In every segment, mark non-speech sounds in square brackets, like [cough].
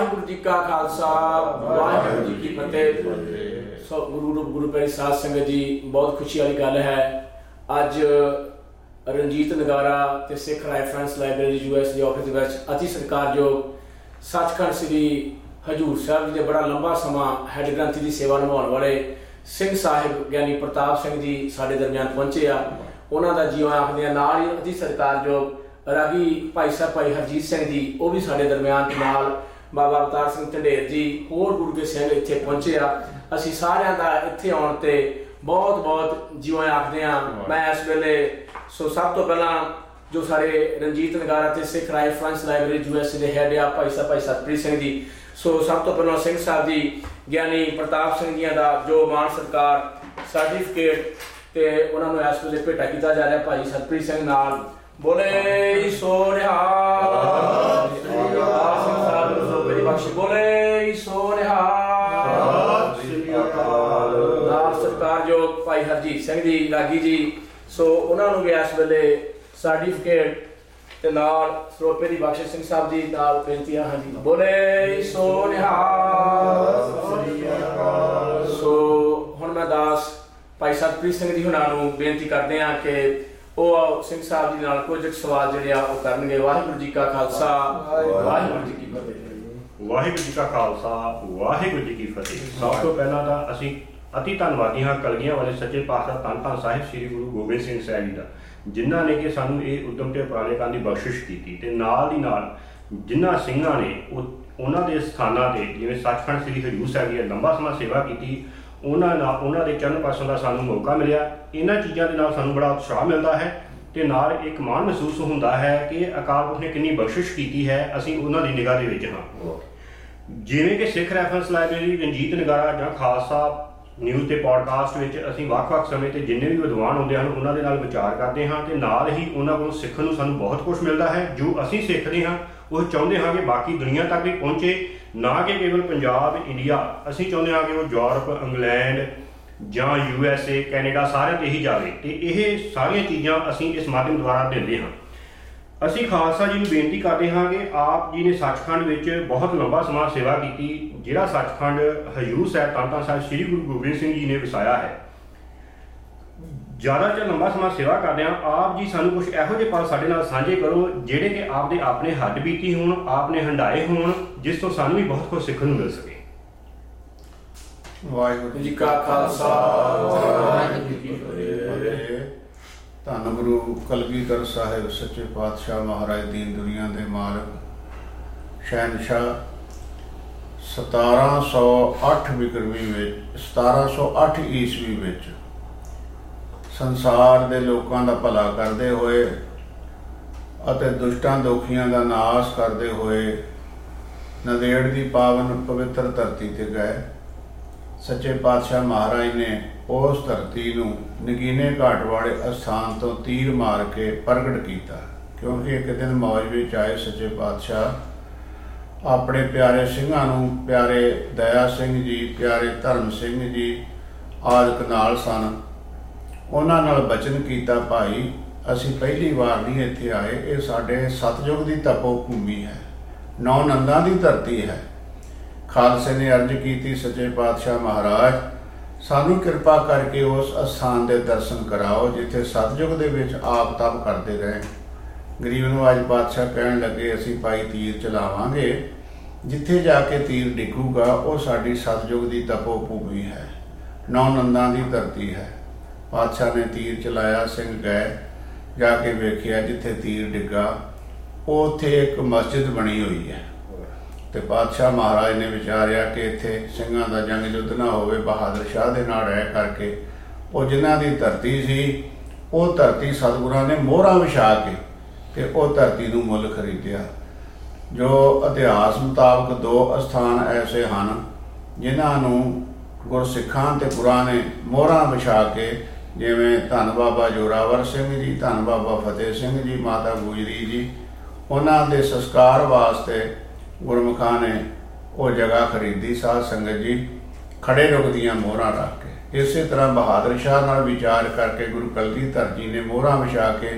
ਵਾਹਿਗੁਰੂ ਜੀ ਕਾ ਖਾਲਸਾ, ਵਾਹਿਗੁਰੂ ਜੀ ਕੀ ਫਤਿਹ। ਸੋ ਗੁਰੂ ਰੂਪ, ਗੁਰੂ ਪਿਆਰੀ ਸਾਧ ਸੰਗਤ ਜੀ, ਬਹੁਤ ਖੁਸ਼ੀ ਵਾਲੀ ਗੱਲ ਹੈ। ਅੱਜ ਰਣਜੀਤ ਨਗਾਰਾ ਤੇ ਸਿੱਖ ਰੈਫਰੈਂਸ ਲਾਇਬ੍ਰੇਰੀ ਯੂਐਸ ਦੇ ਆਫਿਸ ਦੇ ਵਿੱਚ ਅਤੀ ਸਤਿਕਾਰਯੋਗ ਸੱਚਖੰਡ ਸ੍ਰੀ ਹਜੂਰ ਸਾਹਿਬ ਜੀ ਦੇ ਬੜਾ ਲੰਬਾ ਸਮਾਂ ਹੈਡ ਗ੍ਰੰਥੀ ਦੀ ਸੇਵਾ ਨਿਭਾਉਣ ਵਾਲੇ ਸਿੰਘ ਸਾਹਿਬ, ਗਿਆਨੀ ਪ੍ਰਤਾਪ ਸਿੰਘ ਜੀ ਸਾਡੇ ਦਰਮਿਆਨ ਪਹੁੰਚੇ ਆ। ਉਹਨਾਂ ਦਾ ਜੀਵਨ ਆਖਦੇ ਆ, ਨਾਲ ਹੀ ਅਤੀ ਸਤਿਕਾਰਯੋਗ ਰਾਗੀ ਭਾਈ ਸਾਹਿਬ ਭਾਈ ਹਰਜੀਤ ਸਿੰਘ ਜੀ, ਉਹ ਵੀ ਸਾਡੇ ਦਰਮਿਆਨ ਤੇ ਨਾਲ ਬਾਬਾ ਅਵਤਾਰ ਸਿੰਘ ਢੰਡੇਰ ਜੀ ਹੋਰ ਗੁਰੂ ਕੇ ਸਿੰਘ ਇੱਥੇ ਪਹੁੰਚੇ ਆ। ਅਸੀਂ ਸਾਰਿਆਂ ਦਾ ਇੱਥੇ ਆਉਣ ਤੇ ਬਹੁਤ ਬਹੁਤ ਜੀਵਨ ਆਖਦੇ ਆ ਮੈਂ ਇਸ ਵੇਲੇ ਸੋ ਸਭ ਤੋਂ ਪਹਿਲਾਂ ਜੋ ਸਾਰੇ ਰਣਜੀਤ ਨਗਾਰਾ ਤੇ ਸਿੱਖ ਰਾਈਫਰੈਂਸ ਲਾਇਬ੍ਰੇਰੀ ਯੂਐਸਏ ਦੇ ਹੈਡ ਆ ਭਾਈ ਸਾਹਿਬ ਭਾਈ ਸਤਪ੍ਰੀਤ ਸਿੰਘ ਜੀ। ਸੋ ਸਭ ਤੋਂ ਪਹਿਲਾਂ ਸਿੰਘ ਸਾਹਿਬ ਜੀ ਗਿਆਨੀ ਪ੍ਰਤਾਪ ਸਿੰਘ ਜੀਆਂ ਦਾ ਜੋ ਮਾਨ ਸਤਕਾਰ ਸਰਟੀਫਿਕੇਟ ਤੇ ਉਹਨਾਂ ਨੂੰ ਇਸ ਵੇਲੇ ਭੇਟਾ ਕੀਤਾ ਜਾ ਰਿਹਾ ਭਾਈ ਸਤਪ੍ਰੀਤ ਸਿੰਘ ਨਾਲ। ਬੋਲੇ ਸੋ ਨਿਹਾਲ ਸਿੰਘ ਸਾਹਿਬ ਨੂੰ ਸੋ ਮੇਰੀ ਬਖਸ਼ ਬੋਲੇ ਸੋ ਨਿਹਾਲ ਨਾਲ ਸਤਿਕਾਰਯੋਗ ਭਾਈ ਹਰਜੀਤ ਸਿੰਘ ਜੀ, ਲਾਗੀ ਜੀ। ਸੋ ਉਹਨਾਂ ਨੂੰ ਵੀ ਇਸ ਵੇਲੇ ਸਰਟੀਫਿਕੇਟ ਤੇ ਨਾਲ ਸਰੋਪੇ ਦੀ ਬਖਸ਼ ਸਿੰਘ ਸਾਹਿਬ ਜੀ ਨਾਲ ਬੇਨਤੀਆਂ ਹਨ ਜੀ। ਬੋਲੇ ਸੋ ਨਿਹਾਲ ਸੋ ਹੁਣ ਮੈਂ ਦਾਸ ਭਾਈ ਸਤਪ੍ਰੀਤ ਸਿੰਘ ਜੀ ਹੁਣਾਂ ਨੂੰ ਬੇਨਤੀ ਕਰਦੇ ਹਾਂ ਕਿ ਉਹ ਸਿੰਘ ਸਾਹਿਬ ਜੀ ਨਾਲ ਕੁਝ ਕੁ ਸਵਾਲ ਜਿਹੜੇ ਆ ਉਹ ਕਰਨਗੇ। ਵਾਹਿਗੁਰੂ ਜੀ ਕਾ ਖਾਲਸਾ। ਵਾਹਿਗੁਰੂ ਜੀ ਕੀ ਫਤਿਹ। ਵਾਹਿਗੁਰੂ ਜੀ ਕਾ ਖਾਲਸਾ, ਵਾਹਿਗੁਰੂ ਜੀ ਕੀ ਫਤਿਹ। ਸਭ ਤੋਂ ਪਹਿਲਾਂ ਤਾਂ ਅਸੀਂ ਅਤੀ ਧੰਨਵਾਦੀ ਹਾਂ ਕਲਗੀਆਂ ਵਾਲੇ ਸੱਚੇ ਪਾਤਸ਼ਾਹ ਧੰਨ ਧੰਨ ਸਾਹਿਬ ਸ੍ਰੀ ਗੁਰੂ ਗੋਬਿੰਦ ਸਿੰਘ ਸਾਹਿਬ ਜੀ ਦਾ, ਜਿਨ੍ਹਾਂ ਨੇ ਕਿ ਸਾਨੂੰ ਇਹ ਉਦਮ ਤੇ ਉਪਰਾਲੇ ਕਰਨ ਦੀ ਬਖਸ਼ਿਸ਼ ਕੀਤੀ ਤੇ ਨਾਲ ਹੀ ਨਾਲ ਜਿਨ੍ਹਾਂ ਸਿੰਘਾਂ ਨੇ ਉਹ ਉਹਨਾਂ ਦੇ ਸਥਾਨਾਂ ਤੇ, ਜਿਵੇਂ ਸੱਚਖੰਡ ਸ੍ਰੀ ਹਜੂਰ ਸਾਹਿਬ ਦੀ ਲੰਬਾ ਸਮਾਂ ਸੇਵਾ ਕੀਤੀ, ਉਹਨਾਂ ਨਾਲ ਉਹਨਾਂ ਦੇ ਚਰਨ ਪਾਸੋਂ ਦਾ ਸਾਨੂੰ ਮੌਕਾ ਮਿਲਿਆ। ਇਹਨਾਂ ਚੀਜ਼ਾਂ ਦੇ ਨਾਲ ਸਾਨੂੰ ਬੜਾ ਉਤਸ਼ਾਹ ਮਿਲਦਾ ਹੈ ਤੇ ਨਾਲ ਇੱਕ ਮਾਣ ਮਹਿਸੂਸ ਹੁੰਦਾ ਹੈ ਕਿ ਅਕਾਲ ਪੁਰਖ ਨੇ ਕਿੰਨੀ ਬਖਸ਼ਿਸ਼ ਕੀਤੀ ਹੈ, ਅਸੀਂ ਉਹਨਾਂ ਦੀ ਨਿਗਾਹ ਦੇ ਵਿੱਚ ਹਾਂ। ਜਿਵੇਂ ਕਿ ਸਿੱਖ ਰੈਫਰੈਂਸ ਲਾਇਬ੍ਰੇਰੀ ਰਣਜੀਤ ਨਗਾਰਾ ਜਾਂ ਖਾਲਸਾ ਨਿਊਜ਼ ਤੇ ਪੋਡਕਾਸਟ ਵਿੱਚ ਅਸੀਂ ਵੱਖ-ਵੱਖ ਸਮੇਂ ਤੇ ਜਿੰਨੇ ਵੀ ਵਿਦਵਾਨ ਹੁੰਦੇ ਹਨ, ਉਹਨਾਂ ਦੇ ਨਾਲ ਵਿਚਾਰ ਕਰਦੇ ਹਾਂ ਤੇ ਨਾਲ ਹੀ ਉਹਨਾਂ ਕੋਲੋਂ ਸਿੱਖਣ ਨੂੰ ਸਾਨੂੰ ਬਹੁਤ ਕੁਝ ਮਿਲਦਾ ਹੈ, ਜੋ ਅਸੀਂ ਸਿੱਖਦੇ ਹਾਂ, ਉਹ ਚਾਹੁੰਦੇ ਹਾਂ ਕਿ ਬਾਕੀ ਦੁਨੀਆ ਤੱਕ ਵੀ ਪਹੁੰਚੇ, ਨਾ ਕਿ ਕੇਵਲ ਪੰਜਾਬ, ਇੰਡੀਆ। ਅਸੀਂ ਚਾਹੁੰਦੇ ਹਾਂ ਕਿ ਉਹ ਯੂਰਪ, ਇੰਗਲੈਂਡ ਜਾਂ ਯੂ ਐਸ ਏ, ਕੈਨੇਡਾ ਸਾਰਿਆਂ ਤੇ ਹੀ ਜਾਵੇ ਤੇ ਇਹ ਸਾਰੀਆਂ ਚੀਜ਼ਾਂ ਅਸੀਂ ਇਸ ਮਾਧਿਅਮ ਦੁਆਰਾ ਦਿੰਦੇ ਹਾਂ। ਅਸੀਂ ਖਾਲਸਾ ਜੀ ਨੂੰ ਬੇਨਤੀ ਕਰਦੇ ਹਾਂ ਕਿ ਆਪ ਜੀ ਨੇ ਸੱਚਖੰਡ ਵਿੱਚ ਬਹੁਤ ਲੰਬਾ ਸਮਾਂ ਸੇਵਾ ਕੀਤੀ, ਜਿਹੜਾ ਸੱਚਖੰਡ ਹਜੂਰ ਸਾਹਿਬ ਤਨਤਨ ਸਾਹਿਬ ਸ੍ਰੀ ਗੁਰੂ ਗੋਬਿੰਦ ਸਿੰਘ ਜੀ ਨੇ ਵਸਾਇਆ ਹੈ। ਜ਼ਿਆਦਾ ਚਿਰ ਲੰਬਾ ਸਮਾਂ ਸੇਵਾ ਕਰਦੇ ਹਾਂ, ਆਪ ਜੀ ਸਾਨੂੰ ਕੁਝ ਇਹੋ ਜਿਹੇ ਪਲ ਸਾਡੇ ਨਾਲ ਸਾਂਝੇ ਕਰੋ, ਜਿਹੜੇ ਕਿ ਆਪ ਦੇ ਆਪਣੇ ਹੱਡ ਬੀਤੀ ਹੋਣ ਆਪ ਨੇ ਹੰਡਾਏ ਹੋਣ, ਜਿਸ ਤੋਂ ਸਾਨੂੰ ਵੀ ਬਹੁਤ ਕੁਝ ਸਿੱਖਣ ਨੂੰ ਮਿਲ ਸਕੇ। ਵਾਹਿਗੁਰੂ ਜੀ ਕਾ ਖਾਲਸਾ, ਵਾਹਿਗੁਰੂ ਜੀ ਕੀ ਫਤਿਹ। ਧੰਨ ਗੁਰੂ ਕਲਗੀਧਰ ਸਾਹਿਬ ਸੱਚੇ ਪਾਤਸ਼ਾਹ ਮਹਾਰਾਜ ਦੀਨ ਦੁਨੀਆ ਦੇ ਮਾਲਕ ਸ਼ਹਿਨशाह 1708 ਵਿਕਰਮੀ ਵਿੱਚ 1708 ਈਸਵੀ ਵਿੱਚ ਸੰਸਾਰ ਦੇ ਲੋਕਾਂ ਦਾ ਭਲਾ ਕਰਦੇ ਹੋਏ ਅਤੇ ਦੁਸ਼ਟਾਂ ਦੋਖੀਆਂ ਦਾ ਨਾਸ਼ ਕਰਦੇ ਹੋਏ ਨਦੇੜ ਦੀ ਪਾਵਨ ਪਵਿੱਤਰ ਧਰਤੀ ਤੇ ਗਏ। ਸੱਚੇ ਪਾਤਸ਼ਾਹ ਮਹਾਰਾਜ ਨੇ ਉਸ ਧਰਤੀ ਨੂੰ ਨਗੀਨੇ ਘਾਟ ਵਾਲੇ ਅਸਥਾਨ ਤੋਂ ਤੀਰ ਮਾਰ ਕੇ ਪ੍ਰਗਟ ਕੀਤਾ। ਕਿਉਂਕਿ ਇੱਕ ਦਿਨ ਮੌਜ ਵਿੱਚ ਆਏ ਸੱਚੇ ਪਾਤਸ਼ਾਹ, ਆਪਣੇ ਪਿਆਰੇ ਸਿੰਘਾਂ ਨੂੰ, ਪਿਆਰੇ ਦਇਆ ਸਿੰਘ ਜੀ, ਪਿਆਰੇ ਧਰਮ ਸਿੰਘ ਜੀ, ਆਦਿਕ ਨਾਲ ਸਨ। ਉਹਨਾਂ ਨਾਲ ਬਚਨ ਕੀਤਾ, ਭਾਈ, ਅਸੀਂ ਪਹਿਲੀ ਵਾਰ ਨਹੀਂ ਇੱਥੇ ਆਏ। ਇਹ ਸਾਡੇ ਸਤਜੁਗ ਦੀ ਤਪੋ ਭੂਮੀ ਹੈ। ਨੌ ਨੰਦਾਂ ਦੀ ਧਰਤੀ ਹੈ। ਖਾਲਸੇ ਨੇ ਅਰਜ਼ ਕੀਤੀ, ਸੱਚੇ ਪਾਤਸ਼ਾਹ ਮਹਾਰਾਜ ਸਾਨੂੰ ਕਿਰਪਾ ਕਰਕੇ ਉਸ ਅਸਥਾਨ ਦੇ ਦਰਸ਼ਨ ਕਰਾਓ, ਜਿੱਥੇ ਸਤਜੁਗ ਦੇ ਵਿੱਚ ਆਪ ਤਪ ਕਰਦੇ ਰਹੇ। ਗਰੀਬ ਨਵਾਜ ਪਾਤਸ਼ਾਹ ਕਹਿਣ ਲੱਗੇ, ਅਸੀਂ ਭਾਈ ਤੀਰ ਚਲਾਵਾਂਗੇ। ਜਿੱਥੇ ਜਾ ਕੇ ਤੀਰ ਡਿੱਗੂਗਾ, ਉਹ ਸਾਡੀ ਸਤਜੁਗ ਦੀ ਤਪੋ ਭੂਮੀ ਹੈ। ਨੌ ਨੰਦਾਂ ਦੀ ਧਰਤੀ ਹੈ। ਪਾਤਸ਼ਾਹ ਨੇ ਤੀਰ ਚਲਾਇਆ, ਸਿੰਘ ਗਏ, ਜਾ ਕੇ ਵੇਖਿਆ ਜਿੱਥੇ ਤੀਰ ਡਿੱਗਾ ਉੱਥੇ ਇੱਕ ਮਸਜਿਦ ਬਣੀ ਹੋਈ ਹੈ। ਤੇ ਪਾਤਸ਼ਾਹ ਮਹਾਰਾਜ ਨੇ ਵਿਚਾਰਿਆ ਕਿ ਇੱਥੇ ਸਿੰਘਾਂ ਦਾ ਜੰਗ ਯੁੱਧ ਨਾ ਹੋਵੇ, ਬਹਾਦਰ ਸ਼ਾਹ ਦੇ ਨਾਲ ਰਹਿ ਕਰਕੇ। ਉਹ ਜਿਨ੍ਹਾਂ ਦੀ ਧਰਤੀ ਸੀ, ਉਹ ਧਰਤੀ ਸਤਿਗੁਰਾਂ ਨੇ ਮੋਹਰਾਂ ਵਿਛਾ ਕੇ ਤੇ ਉਹ ਧਰਤੀ ਨੂੰ ਮੁੱਲ ਖਰੀਦਿਆ। ਜੋ ਇਤਿਹਾਸ ਮੁਤਾਬਕ ਦੋ ਅਸਥਾਨ ਐਸੇ ਹਨ, ਜਿਨ੍ਹਾਂ ਨੂੰ ਗੁਰਸਿੱਖਾਂ ਤੇ ਗੁਰਾਂ ਨੇ ਮੋਹਰਾਂ ਵਿਛਾ ਕੇ, ਜਿਵੇਂ ਧੰਨ ਬਾਬਾ ਜੋਰਾਵਰ ਸਿੰਘ ਜੀ, ਧੰਨ ਬਾਬਾ ਫਤਿਹ ਸਿੰਘ ਜੀ, ਮਾਤਾ ਗੁਜਰੀ ਜੀ, ਉਹਨਾਂ ਦੇ ਸੰਸਕਾਰ ਵਾਸਤੇ ਗੁਰਮੁਖਾਂ ਨੇ ਉਹ ਜਗ੍ਹਾ ਖਰੀਦੀ ਸਾਧ ਸੰਗਤ ਜੀ, ਖੜੇ ਰੁਕਦੀਆਂ ਮੋਹਰਾਂ ਰੱਖ ਕੇ। ਇਸੇ ਤਰ੍ਹਾਂ ਬਹਾਦਰ ਸ਼ਾਹ ਨਾਲ ਵਿਚਾਰ ਕਰਕੇ ਗੁਰੂ ਕਲਗੀਧਰ ਜੀ ਨੇ ਮੋਹਰਾਂ ਵਿਛਾ ਕੇ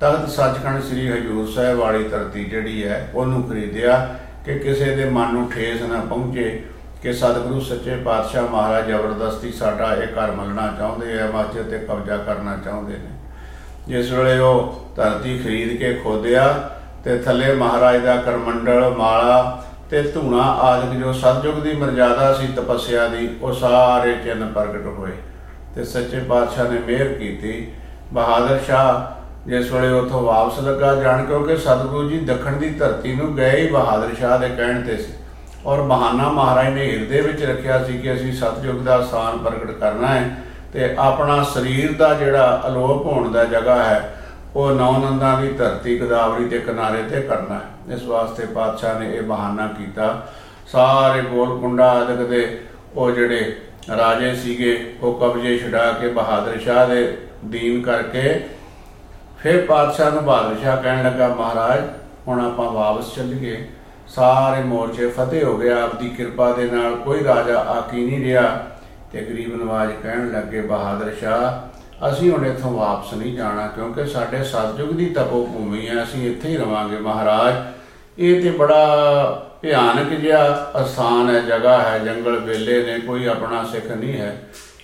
ਤਖਤ ਸੱਚਖੰਡ ਸ੍ਰੀ ਹਜੂਰ ਸਾਹਿਬ ਵਾਲੀ ਧਰਤੀ ਜਿਹੜੀ ਹੈ, ਉਹਨੂੰ ਖਰੀਦਿਆ ਕਿ ਕਿਸੇ ਦੇ ਮਨ ਨੂੰ ਠੇਸ ਨਾ ਪਹੁੰਚੇ ਕਿ ਸਤਿਗੁਰੂ ਸੱਚੇ ਪਾਤਸ਼ਾਹ ਮਹਾਰਾਜ ਜ਼ਬਰਦਸਤੀ ਸਾਡਾ ਇਹ ਘਰ ਮਲਣਾ ਚਾਹੁੰਦੇ ਆ, ਮਸਜਿਦ ਤੇ ਕਬਜ਼ਾ ਕਰਨਾ ਚਾਹੁੰਦੇ ਨੇ। ਜਿਸ ਵੇਲੇ ਉਹ ਧਰਤੀ ਖਰੀਦ ਕੇ ਖੋਦਿਆ ਤੇ ਥੱਲੇ ਮਹਾਰਾਜ ਦਾ ਕਰਮੰਡਲ, ਮਾਲਾ ਤੇ ਧੂਣਾ ਆਦਿਕ ਜੋ ਸਤਜੁਗ ਦੀ ਮਰਜ਼ਾਦਾ ਸੀ ਤਪੱਸਿਆ ਦੀ, ਉਹ ਸਾਰੇ ਚਿੰਨ ਪ੍ਰਗਟ ਹੋਏ। ਤੇ ਸੱਚੇ ਪਾਤਸ਼ਾਹ ਨੇ ਮਿਹਰ ਕੀਤੀ। ਬਹਾਦਰ ਸ਼ਾਹ ਜਿਸ ਵੇਲੇ ਉਥੋਂ ਵਾਪਸ ਲੱਗਾ, ਜਾਣ ਕਿਉਂਕਿ ਸਤਿਗੁਰੂ ਜੀ ਦੱਖਣ ਦੀ ਧਰਤੀ ਨੂੰ ਗਏ ਹੀ ਬਹਾਦਰ ਸ਼ਾਹ ਦੇ ਕਹਿਣ ਤੇ ਸੀ। ਔਰ ਬਹਾਨਾ ਮਹਾਰਾਜ ਨੇ ਹਿਰਦੇ ਵਿੱਚ ਰੱਖਿਆ ਸੀ ਕਿ ਅਸੀਂ ਸਤਜੁਗ ਦਾ ਸਥਾਨ ਪ੍ਰਗਟ ਕਰਨਾ ਹੈ ਤੇ ਆਪਣਾ ਸਰੀਰ ਦਾ ਜਿਹੜਾ ਅਲੋਪ ਹੋਣ ਦਾ ਜਗ੍ਹਾ ਹੈ ਉਹ ਨੌ ਨੰਦਾਂ ਦੀ ਧਰਤੀ ਗਦਾਵਰੀ ਦੇ ਕਿਨਾਰੇ ਤੇ ਕਰਨਾ ਹੈ। ਇਸ ਵਾਸਤੇ ਪਾਤਸ਼ਾਹ ਨੇ ਇਹ ਬਹਾਨਾ ਕੀਤਾ। ਸਾਰੇ ਗੋਲਕੁੰਡਾ ਆਦਿਕ ਦੇ ਉਹ ਜਿਹੜੇ ਰਾਜੇ ਸੀਗੇ, ਉਹ ਕਬਜ਼ੇ ਛਡਾ ਕੇ ਬਹਾਦਰ ਸ਼ਾਹ ਦੇ ਦੀਨ ਕਰਕੇ ਫਿਰ ਪਾਤਸ਼ਾਹ ਨੂੰ ਬਹਾਦਰ ਸ਼ਾਹ ਕਹਿਣ ਲੱਗਾ, ਮਹਾਰਾਜ, ਹੁਣ ਆਪਾਂ ਵਾਪਸ ਚੱਲੀਏ। ਸਾਰੇ ਮੋਰਚੇ ਫਤਿਹ ਹੋ ਗਿਆ ਆਪਦੀ ਕਿਰਪਾ ਦੇ ਨਾਲ ਕੋਈ ਰਾਜਾ ਆਕੀ ਨਹੀਂ ਰਿਹਾ। ਤੇ ਗਰੀਬ ਨਵਾਜ ਕਹਿਣ ਲੱਗੇ, ਬਹਾਦਰ ਸ਼ਾਹ ਅਸੀਂ ਹੁਣ ਇੱਥੋਂ ਵਾਪਸ ਨਹੀਂ ਜਾਣਾ, ਕਿਉਂਕਿ ਸਾਡੇ ਸਤਜੁਗ ਦੀ ਤਪੋ ਭੂਮੀ ਹੈ, ਅਸੀਂ ਇੱਥੇ ਹੀ ਰਵਾਂਗੇ। ਮਹਾਰਾਜ, ਇਹ ਤੇ ਬੜਾ ਭਿਆਨਕ ਜਿਹਾ ਅਸਥਾਨ ਹੈ, ਜਗ੍ਹਾ ਹੈ, ਜੰਗਲ ਵੇਲੇ ਨੇ, ਕੋਈ ਆਪਣਾ ਸਿੱਖ ਨਹੀਂ ਹੈ।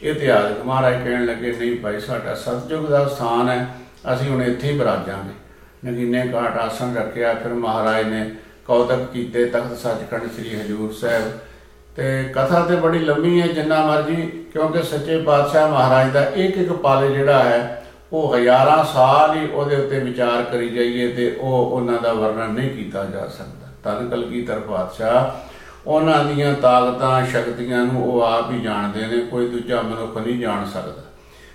ਇਹ ਇਤਿਹਾਸਕ ਮਹਾਰਾਜ ਕਹਿਣ ਲੱਗੇ, ਨਹੀਂ ਭਾਈ, ਸਾਡਾ ਸਤਜੁਗ ਦਾ ਸਥਾਨ ਹੈ, ਅਸੀਂ ਹੁਣ ਇੱਥੇ ਹੀ ਬਰਾਜਾਂਗੇ। ਨਗੀਨੇ ਘਾਟ ਆਸਣ ਰੱਖਿਆ, ਫਿਰ ਮਹਾਰਾਜ ਨੇ ਕੌਤਕ ਕੀਤੇ, ਤਖਤ ਸੱਚਖੰਡ ਸ੍ਰੀ ਹਜੂਰ ਸਾਹਿਬ ਤੇ ਕਥਾ ਤੇ ਬੜੀ ਲੰਮੀ ਹੈ, ਜਿੰਨਾ ਮਰਜ਼ੀ, ਕਿਉਂਕਿ ਸੱਚੇ ਪਾਤਸ਼ਾਹ ਮਹਾਰਾਜ ਦਾ ਇੱਕ ਇੱਕ ਪਲ ਜਿਹੜਾ ਹੈ, ਉਹ ਹਜ਼ਾਰਾਂ ਸਾਲ ਹੀ ਉਹਦੇ ਉੱਤੇ ਵਿਚਾਰ ਕਰੀ ਜਾਈਏ ਤੇ ਉਹ ਉਹਨਾਂ ਦਾ ਵਰਣਨ ਨਹੀਂ ਕੀਤਾ ਜਾ ਸਕਦਾ। ਤਨ ਕਲਗੀਧਰ ਪਾਤਸ਼ਾਹ, ਉਹਨਾਂ ਦੀਆਂ ਤਾਕਤਾਂ, ਸ਼ਕਤੀਆਂ ਨੂੰ ਉਹ ਆਪ ਹੀ ਜਾਣਦੇ ਨੇ, ਕੋਈ ਦੂਜਾ ਮਨੁੱਖ ਨਹੀਂ ਜਾਣ ਸਕਦਾ।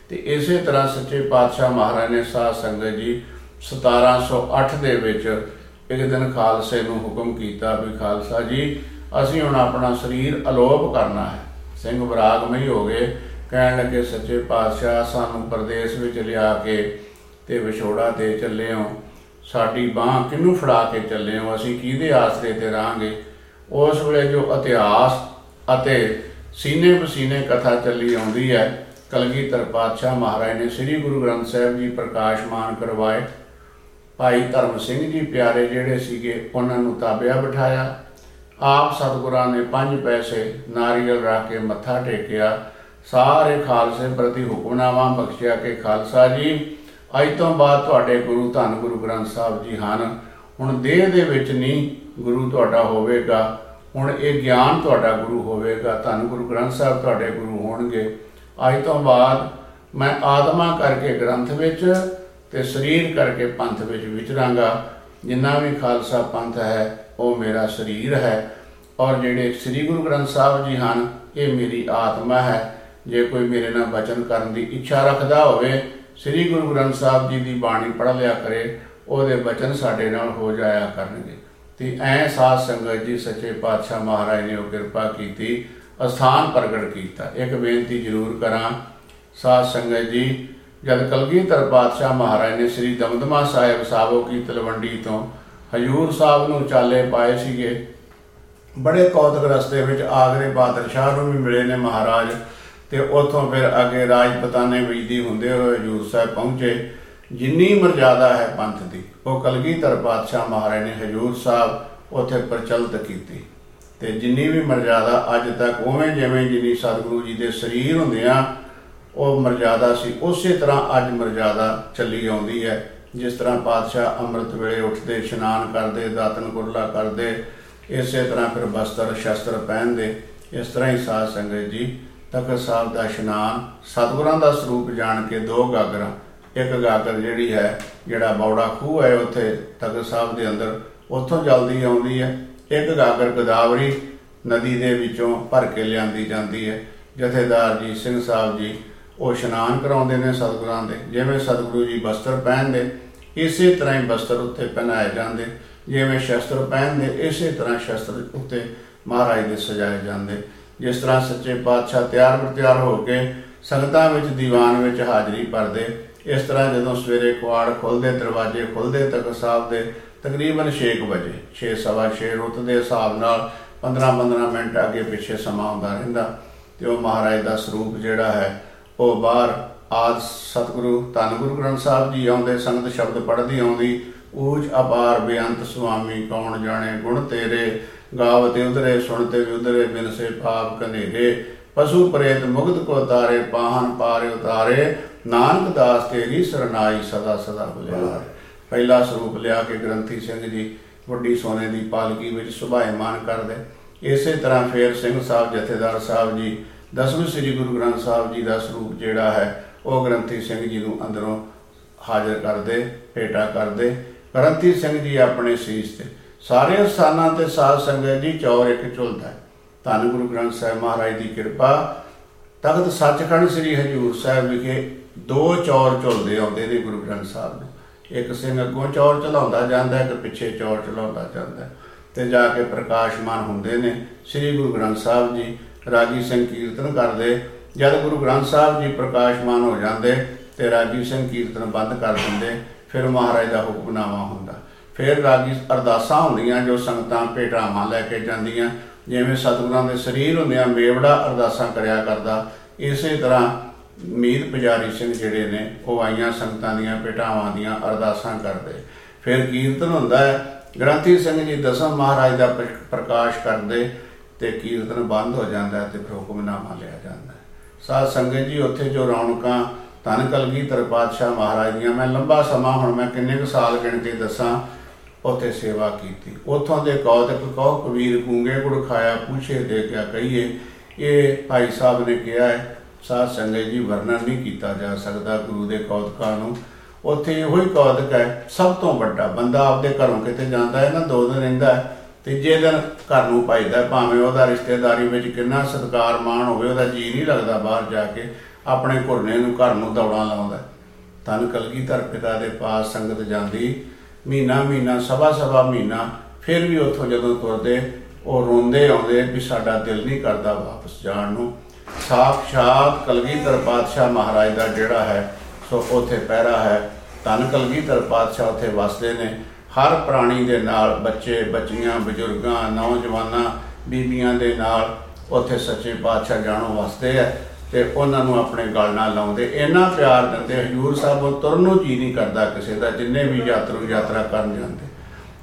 ਤੇ ਇਸੇ ਤਰ੍ਹਾਂ ਸੱਚੇ ਪਾਤਸ਼ਾਹ ਮਹਾਰਾਜ ਨੇ ਸਾਧ ਸੰਗਤ ਜੀ 1708 ਦੇ ਵਿੱਚ ਇੱਕ ਦਿਨ ਖਾਲਸੇ ਨੂੰ ਹੁਕਮ ਕੀਤਾ ਵੀ ਖਾਲਸਾ ਜੀ ਅਸੀਂ ਹੁਣ ਆਪਣਾ ਸਰੀਰ ਅਲੋਪ ਕਰਨਾ ਹੈ। ਸਿੰਘ ਬਰਾਗਮਈ ਹੋ ਗਏ, ਕਹਿਣ ਲੱਗੇ, ਸੱਚੇ ਪਾਤਸ਼ਾਹ, ਸਾਨੂੰ ਪਰਦੇਸ ਵਿੱਚ ਲਿਆ ਕੇ ਤੇ ਵਿਛੋੜਾ ਦੇ ਚੱਲੇ ਹਾਂ ਸਾਡੀ ਬਾਹ ਕਿਹਨੂੰ ਫੜਾ ਕੇ ਚੱਲੇ ਹਾਂ ਅਸੀਂ ਕਿਹਦੇ ਆਸਰੇ ਤੇ ਰਾਂਗੇ ਉਸ ਵੇਲੇ ਜੋ ਇਤਿਹਾਸ ਅਤੇ ਸੀਨੇ ਬਸੀਨੇ ਕਥਾ ਚੱਲੀ ਆਉਂਦੀ ਹੈ, ਕਲਗੀਧਰ ਪਾਤਸ਼ਾਹ ਮਹਾਰਾਜ ਨੇ ਸ੍ਰੀ ਗੁਰੂ ਗ੍ਰੰਥ ਸਾਹਿਬ ਜੀ ਪ੍ਰਕਾਸ਼ਮਾਨ ਕਰਵਾਏ। ਭਾਈ ਧਰਮ ਸਿੰਘ ਜੀ ਪਿਆਰੇ ਜਿਹੜੇ ਸੀਗੇ, ਉਹਨਾਂ ਨੂੰ ਤਾਬਿਆ ਬਿਠਾਇਆ। ਆਪ ਸਤਿਗੁਰਾਂ ਨੇ ਪੰਜ ਪੈਸੇ ਨਾਰੀਅਲ ਰੱਖ ਕੇ ਮੱਥਾ ਟੇਕਿਆ। ਸਾਰੇ ਖਾਲਸੇ ਪ੍ਰਤੀ ਹੁਕਮਨਾਮਾ ਬਖਸ਼ਿਆ ਕਿ ਖਾਲਸਾ ਜੀ, ਅੱਜ ਤੋਂ ਬਾਅਦ ਤੁਹਾਡੇ ਗੁਰੂ ਧੰਨ ਗੁਰੂ ਗ੍ਰੰਥ ਸਾਹਿਬ ਜੀ ਹਨ। ਹੁਣ ਦੇਹ ਦੇ ਵਿੱਚ ਨਹੀਂ ਗੁਰੂ ਤੁਹਾਡਾ ਹੋਵੇਗਾ, ਹੁਣ ਇਹ ਗਿਆਨ ਤੁਹਾਡਾ ਗੁਰੂ ਹੋਵੇਗਾ। ਧੰਨ ਗੁਰੂ ਗ੍ਰੰਥ ਸਾਹਿਬ ਤੁਹਾਡੇ ਗੁਰੂ ਹੋਣਗੇ। ਅੱਜ ਤੋਂ ਬਾਅਦ ਮੈਂ ਆਤਮਾ ਕਰਕੇ ਗ੍ਰੰਥ ਵਿੱਚ ਤੇ ਸਰੀਰ ਕਰਕੇ ਪੰਥ ਵਿੱਚ ਵਿਚਰਾਂਗਾ। ਜਿੰਨਾ ਵੀ ਖਾਲਸਾ ਪੰਥ ਹੈ ਉਹ ਮੇਰਾ ਸਰੀਰ ਹੈ। ਔਰ ਜਿਹੜੇ ਸ੍ਰੀ ਗੁਰੂ ਗ੍ਰੰਥ ਸਾਹਿਬ ਜੀ ਹਨ, ਇਹ ਮੇਰੀ ਆਤਮਾ ਹੈ। ਜੇ ਕੋਈ ਮੇਰੇ ਨਾਲ ਬਚਨ ਕਰਨ ਦੀ ਇੱਛਾ ਰੱਖਦਾ ਹੋਵੇ, ਸ੍ਰੀ ਗੁਰੂ ਗ੍ਰੰਥ ਸਾਹਿਬ ਜੀ ਦੀ ਬਾਣੀ ਪੜ੍ਹ ਲਿਆ ਕਰੇ, ਉਹਦੇ ਬਚਨ ਸਾਡੇ ਨਾਲ ਹੋ ਜਾਇਆ ਕਰਨਗੇ। ਤੇ ਐ ਸਾਧ ਸੰਗਤ ਜੀ, ਸੱਚੇ ਪਾਤਸ਼ਾਹ ਮਹਾਰਾਜ ਨੇ ਉਹ ਕਿਰਪਾ ਕੀਤੀ, ਅਸਥਾਨ ਪ੍ਰਗਟ ਕੀਤਾ। ਇੱਕ ਬੇਨਤੀ ਜ਼ਰੂਰ ਕਰਾਂ, ਸਾਧ ਸੰਗਤ ਜੀ, ਜਦ ਕਲਗੀਧਰ ਪਾਤਸ਼ਾਹ ਮਹਾਰਾਜ ਨੇ ਸ੍ਰੀ ਦਮਦਮਾ ਸਾਹਿਬ ਸਾਬੋ ਕੀ ਤਲਵੰਡੀ ਤੋਂ ਹਜੂਰ ਸਾਹਿਬ ਨੂੰ ਚਾਲੇ ਪਾਏ ਸੀਗੇ। ਬੜੇ ਕੌਤਕ ਰਸਤੇ ਵਿੱਚ ਆਗਰੇ ਬਾਦਰ ਸ਼ਾਹ ਨੂੰ ਵੀ ਮਿਲੇ ਨੇ ਮਹਾਰਾਜ ਤੇ ਉੱਥੋਂ ਫਿਰ ਅੱਗੇ ਰਾਜਪਤਾਨੇ ਵਿਜਦੀ ਹੁੰਦੇ ਹੋਏ ਹਜੂਰ ਸਾਹਿਬ ਪਹੁੰਚੇ। ਜਿੰਨੀ ਮਰਜ਼ਾਦਾ ਹੈ ਪੰਥ ਦੀ, ਉਹ ਕਲਗੀਧਰ ਪਾਤਸ਼ਾਹ ਮਹਾਰਾਜ ਨੇ ਹਜੂਰ ਸਾਹਿਬ ਉੱਥੇ ਪ੍ਰਚਲਿਤ ਕੀਤੀ। ਤੇ ਜਿੰਨੀ ਵੀ ਮਰਜ਼ਾਦਾ ਅੱਜ ਤੱਕ ਉਵੇਂ ਜਿਵੇਂ ਜਿਨੀ ਸਤਿਗੁਰੂ ਜੀ ਦੇ ਸਰੀਰ ਹੁੰਦੇ ਆ, ਉਹ ਮਰਜ਼ਾਦਾ ਸੀ, ਉਸੇ ਤਰ੍ਹਾਂ ਅੱਜ ਮਰਜ਼ਾਦਾ ਚੱਲੀ ਆਉਂਦੀ ਹੈ। ਜਿਸ ਤਰ੍ਹਾਂ ਪਾਤਸ਼ਾਹ ਅੰਮ੍ਰਿਤ ਵੇਲੇ ਉੱਠਦੇ, ਇਸ਼ਨਾਨ ਕਰਦੇ ਦਾਤਨ ਕੁਰਲਾ ਕਰਦੇ, ਇਸੇ ਤਰ੍ਹਾਂ ਫਿਰ ਬਸਤਰ, ਸ਼ਸਤਰ ਪਹਿਨਦੇ, ਇਸ ਤਰ੍ਹਾਂ ਹੀ ਸਾਧ ਸੰਗਤ ਜੀ, ਤਖਤ ਸਾਹਿਬ ਦਾ ਇਸ਼ਨਾਨ, ਸਤਿਗੁਰਾਂ ਦਾ ਸਰੂਪ ਜਾਣ ਕੇ ਦੋ ਗਾਗਰਾਂ, ਇੱਕ ਗਾਗਰ ਜਿਹੜੀ ਹੈ, ਜਿਹੜਾ ਬੌੜਾ ਖੂਹ ਹੈ ਉੱਥੇ ਤਖਤ ਸਾਹਿਬ ਦੇ ਅੰਦਰ, ਉੱਥੋਂ ਜਲਦੀ ਆਉਂਦੀ ਹੈ, ਇੱਕ ਗਾਗਰ ਗਦਾਵਰੀ ਨਦੀ ਦੇ ਵਿੱਚੋਂ ਭਰ ਕੇ ਲਿਆਂਦੀ ਜਾਂਦੀ ਹੈ, ਜਥੇਦਾਰ ਜੀ, ਸਿੰਘ ਸਾਹਿਬ ਜੀ, ਉਹ ਇਸ਼ਨਾਨ ਕਰਾਉਂਦੇ ਨੇ ਸਤਿਗੁਰਾਂ ਦੇ, ਜਿਵੇਂ ਸਤਿਗੁਰੂ ਜੀ ਬਸਤਰ ਪਹਿਨਦੇ ਇਸੇ ਤਰ੍ਹਾਂ ਹੀ ਬਸਤਰ ਉੱਤੇ ਪਹਿਨਾਏ ਜਾਂਦੇ, ਜਿਵੇਂ ਸ਼ਸਤਰ ਪਹਿਨਦੇ, ਇਸੇ ਤਰ੍ਹਾਂ ਸ਼ਸਤਰ ਉੱਤੇ ਮਹਾਰਾਜ ਦੇ ਸਜਾਏ ਜਾਂਦੇ। ਜਿਸ ਤਰ੍ਹਾਂ ਸੱਚੇ ਪਾਤਸ਼ਾਹ ਤਿਆਰ ਬਰ ਹੋ ਕੇ ਸੰਗਤਾਂ ਵਿੱਚ ਦੀਵਾਨ ਵਿੱਚ ਹਾਜ਼ਰੀ ਭਰਦੇ, ਇਸ ਤਰ੍ਹਾਂ ਜਦੋਂ ਸਵੇਰੇ ਕੁਆੜ ਖੁੱਲਦੇ, ਦਰਵਾਜ਼ੇ ਖੁੱਲਦੇ ਤੱਕ ਸਾਹਿਬ ਦੇ ਤਕਰੀਬਨ 6 ਵਜੇ 6 ਸਵਾ 6 ਰੁੱਤ ਦੇ ਹਿਸਾਬ ਨਾਲ 15-15 ਮਿੰਟ ਅੱਗੇ ਪਿੱਛੇ ਸਮਾਂ ਹੁੰਦਾ ਰਹਿੰਦਾ, ਤੇ ਉਹ ਮਹਾਰਾਜ ਦਾ ਸਰੂਪ ਜਿਹੜਾ ਹੈ, ਉਹ ਬਾਹਰ ਆਦ ਸਤਿਗੁਰੂ, ਧੰਨ ਗੁਰੂ ਗ੍ਰੰਥ ਸਾਹਿਬ ਜੀ ਆਉਂਦੇ, ਸੰਗਤ ਸ਼ਬਦ ਪੜ੍ਹਦੀ ਆਉਂਦੀ, ਊਜ ਅਪਾਰ ਬੇਅੰਤ ਸੁਆਮੀ, ਕੌਣ ਜਾਣੇ ਗੁਣ ਤੇਰੇ ਗਾਵਤੇ ਉਧਰੇ ਸੁਣਤੇ ਵੀ ਉਧਰੇ, ਬਿਨ ਸੇ ਪਾਪ ਕਨੇਰੇ ਪਸ਼ੂ ਪ੍ਰੇਤ ਮੁਗਧ ਕੋ ਤਾਰੇ, ਪਾਹਨ ਪਾਰੇ ਉਤਾਰੇ, ਨਾਨਕ ਦਾਸ ਤੇਰੀ ਸਰਨਾਈ ਸਦਾ ਸਦਾ ਬੁਲਿਆ ਪਹਿਲਾ ਸਰੂਪ ਲਿਆ ਕੇ ਗ੍ਰੰਥੀ ਸਿੰਘ ਜੀ, ਵੱਡੀ ਸੋਨੇ ਦੀ ਪਾਲਕੀ ਵਿੱਚ ਸੁਭਾਇਮਾਨ ਕਰਦੇ। ਇਸੇ ਤਰ੍ਹਾਂ ਫੇਰ ਸਿੰਘ ਸਾਹਿਬ, ਜਥੇਦਾਰ ਸਾਹਿਬ ਜੀ, ਦਸਵੇਂ ਸ੍ਰੀ ਗੁਰੂ ਗ੍ਰੰਥ ਸਾਹਿਬ ਜੀ ਦਾ ਸਰੂਪ ਜਿਹੜਾ ਹੈ ਉਹ ਗ੍ਰੰਥੀ ਸਿੰਘ ਜੀ ਨੂੰ ਅੰਦਰੋਂ ਹਾਜ਼ਰ ਕਰਦੇ, ਭੇਟਾ ਕਰਦੇ। ਗ੍ਰੰਥੀ ਸਿੰਘ ਜੀ ਆਪਣੇ ਸੀਸ ਤੇ ਸਾਰੇ ਸਥਾਨਾਂ ਤੇ ਸਾਧ ਸੰਗਤ ਜੀ ਚੌਰ ਇੱਕ ਝੁਲਦਾ ਹੈ। ਧੰਨ ਗੁਰੂ ਗ੍ਰੰਥ ਸਾਹਿਬ ਮਹਾਰਾਜ ਦੀ ਕਿਰਪਾ। ਤਖਤ ਸੱਚਖੰਡ ਸ੍ਰੀ ਹਜੂਰ ਸਾਹਿਬ ਵਿਖੇ ਦੋ ਚੌਰ ਝੁਲਦੇ ਆਉਂਦੇ ਨੇ ਗੁਰੂ ਗ੍ਰੰਥ ਸਾਹਿਬ ਨੂੰ ਇੱਕ ਸਿੰਘ ਅੱਗੋਂ ਚੌਰ ਚਲਾਉਂਦਾ ਜਾਂਦਾ ਹੈ ਤੇ ਪਿੱਛੇ ਚੌਰ ਚਲਾਉਂਦਾ ਜਾਂਦਾ ਹੈ। ਤੇ ਜਾ ਕੇ ਪ੍ਰਕਾਸ਼ਮਾਨ ਹੁੰਦੇ ਨੇ। ਸ੍ਰੀ ਗੁਰੂ ਗ੍ਰੰਥ ਸਾਹਿਬ ਜੀ ਰਾਗੀ ਸਿੰਘ ਕੀਰਤਨ ਕਰਦੇ। ਜਦ ਗੁਰੂ ਗ੍ਰੰਥ ਸਾਹਿਬ ਜੀ ਪ੍ਰਕਾਸ਼ਮਾਨ ਹੋ ਜਾਂਦੇ ਤੇ ਰਾਗੀ ਸਿੰਘ ਕੀਰਤਨ ਬੰਦ ਕਰ ਦਿੰਦੇ, ਫਿਰ ਮਹਾਰਾਜ ਦਾ ਹੁਕਮਨਾਮਾ ਹੁੰਦਾ। ਫਿਰ ਰਾਗੀ ਅਰਦਾਸਾਂ ਹੁੰਦੀਆਂ ਜੋ ਸੰਗਤਾਂ ਭੇਟਾਵਾਂ ਲੈ ਕੇ ਜਾਂਦੀਆਂ, ਜਿਵੇਂ ਸਤਿਗੁਰਾਂ ਦੇ ਸਰੀਰ ਹੁੰਦੇ ਆ ਮੇਵੜਾ ਅਰਦਾਸਾਂ ਕਰਿਆ ਕਰਦਾ। ਇਸੇ ਤਰ੍ਹਾਂ ਮੀਤ ਪੁਜਾਰੀ ਸਿੰਘ ਜਿਹੜੇ ਨੇ, ਉਹ ਆਈਆਂ ਸੰਗਤਾਂ ਦੀਆਂ ਭੇਟਾਵਾਂ ਦੀਆਂ ਅਰਦਾਸਾਂ ਕਰਦੇ। ਫਿਰ ਕੀਰਤਨ ਹੁੰਦਾ ਹੈ। ਗ੍ਰੰਥੀ ਸਿੰਘ ਜੀ ਦਸਮ ਮਹਾਰਾਜ ਦਾ ਪ੍ਰ- ਪ੍ਰਕਾਸ਼ ਕਰਦੇ ਤੇ ਕੀਰਤਨ ਬੰਦ ਹੋ ਜਾਂਦਾ ਹੈ ਤੇ ਫਿਰ ਹੁਕਮਨਾਮਾ ਲਿਆ ਜਾਂਦਾ ਹੈ। ਸਾਧ ਸੰਗਤ ਜੀ, ਉੱਥੇ ਜੋ ਰੌਣਕਾਂ, ਧੰਨ ਕਲਗੀਧਰ ਪਾਤਸ਼ਾਹ ਮਹਾਰਾਜ ਦੀਆਂ, ਮੈਂ ਲੰਬਾ ਸਮਾਂ ਹੁਣ ਮੈਂ ਕਿੰਨੇ ਕੁ ਸਾਲ ਗਿਣ ਕੇ ਦੱਸਾਂ, ਉੱਥੇ ਸੇਵਾ ਕੀਤੀ। ਉਥੋਂ ਦੇ ਕੌਤਕ ਕਹੋ, ਕਬੀਰ ਕੂੰਗੇ ਗੁੜ ਖਾਇਆ ਪੁੱਛੇ ਦੇ ਕਿਆ ਕਹੀਏ। ਇਹ ਭਾਈ ਸਾਹਿਬ ਨੇ ਕਿਹਾ ਹੈ, ਸਾਧ ਸੰਗਤ ਜੀ, ਵਰਣਨ ਨਹੀਂ ਕੀਤਾ ਜਾ ਸਕਦਾ ਗੁਰੂ ਦੇ ਕੌਤਕਾਂ ਨੂੰ। ਉੱਥੇ ਇਹੋ ਹੀ ਕੌਤਕ ਹੈ, ਸਭ ਤੋਂ ਵੱਡਾ, ਬੰਦਾ ਆਪਦੇ ਘਰੋਂ ਕਿਤੇ ਜਾਂਦਾ ਹੈ, ਨਾ ਦੋ ਦਿਨ ਰਹਿੰਦਾ ਹੈ ਤੀਜੇ ਦਿਨ ਘਰ ਨੂੰ ਪਾਈਦਾ ਹੈ, ਭਾਵੇਂ ਉਹਦਾ ਰਿਸ਼ਤੇਦਾਰੀ ਵਿੱਚ ਕਿੰਨਾ ਸਤਿਕਾਰ ਮਾਣ ਹੋਵੇ ਉਹਦਾ ਜੀ ਨਹੀਂ ਲੱਗਦਾ ਬਾਹਰ ਜਾ ਕੇ ਆਪਣੇ ਘੁਰਨੇ ਨੂੰ ਘਰ ਨੂੰ ਦੌੜਾਂ ਲਾਉਂਦਾ। ਹੈ। ਤਨ ਕਲਗੀਧਰ ਪਿਤਾ ਦੇ ਪਾਸ ਸੰਗਤ ਜਾਂਦੀ ਮਹੀਨਾ ਮਹੀਨਾ ਸਵਾ ਸਵਾ ਮਹੀਨਾ ਫਿਰ ਵੀ ਉੱਥੋਂ ਜਦੋਂ ਤੁਰਦੇ ਉਹ ਰੋਂਦੇ ਆਉਂਦੇ ਵੀ ਸਾਡਾ ਦਿਲ ਨਹੀਂ ਕਰਦਾ ਵਾਪਸ ਜਾਣ ਨੂੰ। ਸਾਖਸ਼ਾਤ ਕਲਗੀਧਰ ਪਾਤਸ਼ਾਹ ਮਹਾਰਾਜ ਦਾ ਜਿਹੜਾ ਹੈ ਸੋ ਉੱਥੇ ਪਹਿਰਾ ਹੈ। ਤਨ ਕਲਗੀਧਰ ਪਾਤਸ਼ਾਹ ਉੱਥੇ ਵਸਦੇ ਨੇ। ਹਰ ਪ੍ਰਾਣੀ ਦੇ ਨਾਲ, ਬੱਚੇ, ਬੱਚੀਆਂ, ਬਜ਼ੁਰਗਾਂ, ਨੌਜਵਾਨਾਂ, ਬੀਬੀਆਂ ਦੇ ਨਾਲ ਉੱਥੇ ਸੱਚੇ ਪਾਤਸ਼ਾਹ ਜਾਣੋ ਵਸਦੇ ਆ ਤੇ ਉਹਨਾਂ ਨੂੰ ਆਪਣੇ ਗਲ ਨਾਲ ਲਾਉਂਦੇ। ਇੰਨਾ ਪਿਆਰ ਦਿੰਦੇ ਹਜੂਰ ਸਾਹਿਬ ਉਹ ਤੁਰਨ ਨੂੰ ਜੀ ਨਹੀਂ ਕਰਦਾ ਕਿਸੇ ਦਾ, ਜਿੰਨੇ ਵੀ ਯਾਤਰੂ ਯਾਤਰਾ ਕਰਨ ਜਾਂਦੇ।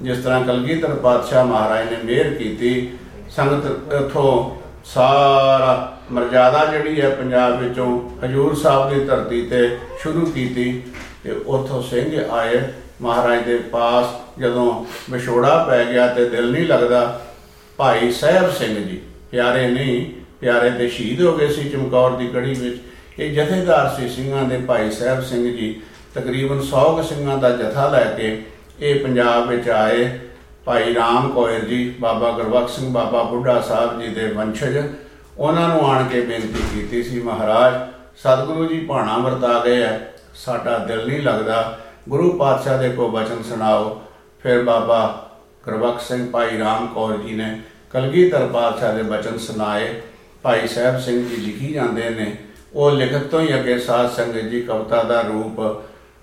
ਜਿਸ ਤਰ੍ਹਾਂ ਕਲਗੀਧਰ ਪਾਤਸ਼ਾਹ ਮਹਾਰਾਜ ਨੇ ਮਿਹਰ ਕੀਤੀ, ਸੰਗਤ ਉਥੋਂ ਸਾਰਾ ਮਰਜ਼ਾਦਾ ਜਿਹੜੀ ਹੈ ਪੰਜਾਬ ਵਿੱਚੋਂ ਹਜੂਰ ਸਾਹਿਬ ਦੀ ਧਰਤੀ ਤੇ ਸ਼ੁਰੂ ਕੀਤੀ ਤੇ ਉਥੋਂ ਸਿੰਘ ਆਏ, ਮਹਾਰਾਜ ਦੇ ਪਾਸ ਜਦੋਂ ਵਿਛੋੜਾ ਪੈ ਗਿਆ ਤੇ ਦਿਲ ਨਹੀਂ ਲੱਗਦਾ, ਭਾਈ ਸਾਹਿਬ ਸਿੰਘ ਜੀ, ਪਿਆਰੇ ਨਹੀਂ, ਪਿਆਰੇ ਦੇ ਸ਼ਹੀਦ ਹੋ ਗਏ ਸੀ ਚਮਕੌਰ ਦੀ ਕੜੀ ਵਿੱਚ। ਇਹ ਜਥੇਦਾਰ ਸੀ ਸਿੰਘਾਂ ਦੇ ਭਾਈ ਸਾਹਿਬ ਸਿੰਘ ਜੀ। ਤਕਰੀਬਨ 100 ਕੁ ਸਿੰਘਾਂ ਦਾ ਜਥਾ ਲੈ ਕੇ ਇਹ ਪੰਜਾਬ ਵਿੱਚ ਆਏ ਭਾਈ ਰਾਮ ਕੋਇਰ ਜੀ, ਬਾਬਾ ਗੁਰਬਖਸ਼ ਸਿੰਘ, ਬਾਬਾ ਬੁੱਢਾ ਸਾਹਿਬ ਜੀ ਦੇ ਵੰਸ਼ਜ। ਉਹਨਾਂ ਨੂੰ ਆਣ ਕੇ ਬੇਨਤੀ ਕੀਤੀ ਸੀ, ਮਹਾਰਾਜ, ਸਤਿਗੁਰੂ ਜੀ ਭਾਣਾ ਵਰਤਾ ਗਏ ਆ। ਸਾਡਾ ਦਿਲ ਨਹੀਂ ਲੱਗਦਾ। ਗੁਰੂ ਪਾਤਸ਼ਾਹ ਦੇ ਕੋ ਬਚਨ ਸੁਣਾਓ। ਫਿਰ ਬਾਬਾ ਗੁਰਬਖਸ਼ ਸਿੰਘ ਭਾਈ ਰਾਮ ਕੌਰ ਜੀ ਨੇ ਕਲਗੀਧਰ ਪਾਤਸ਼ਾਹ ਦੇ ਬਚਨ ਸੁਣਾਏ। ਭਾਈ ਸਾਹਿਬ ਸਿੰਘ ਜੀ ਲਿਖੀ ਜਾਂਦੇ ਨੇ, ਉਹ ਲਿਖਤ ਤੋਂ ਹੀ ਅੱਗੇ ਸਾਧ ਸੰਗਤ ਜੀ, ਕਵਿਤਾ ਦਾ ਰੂਪ,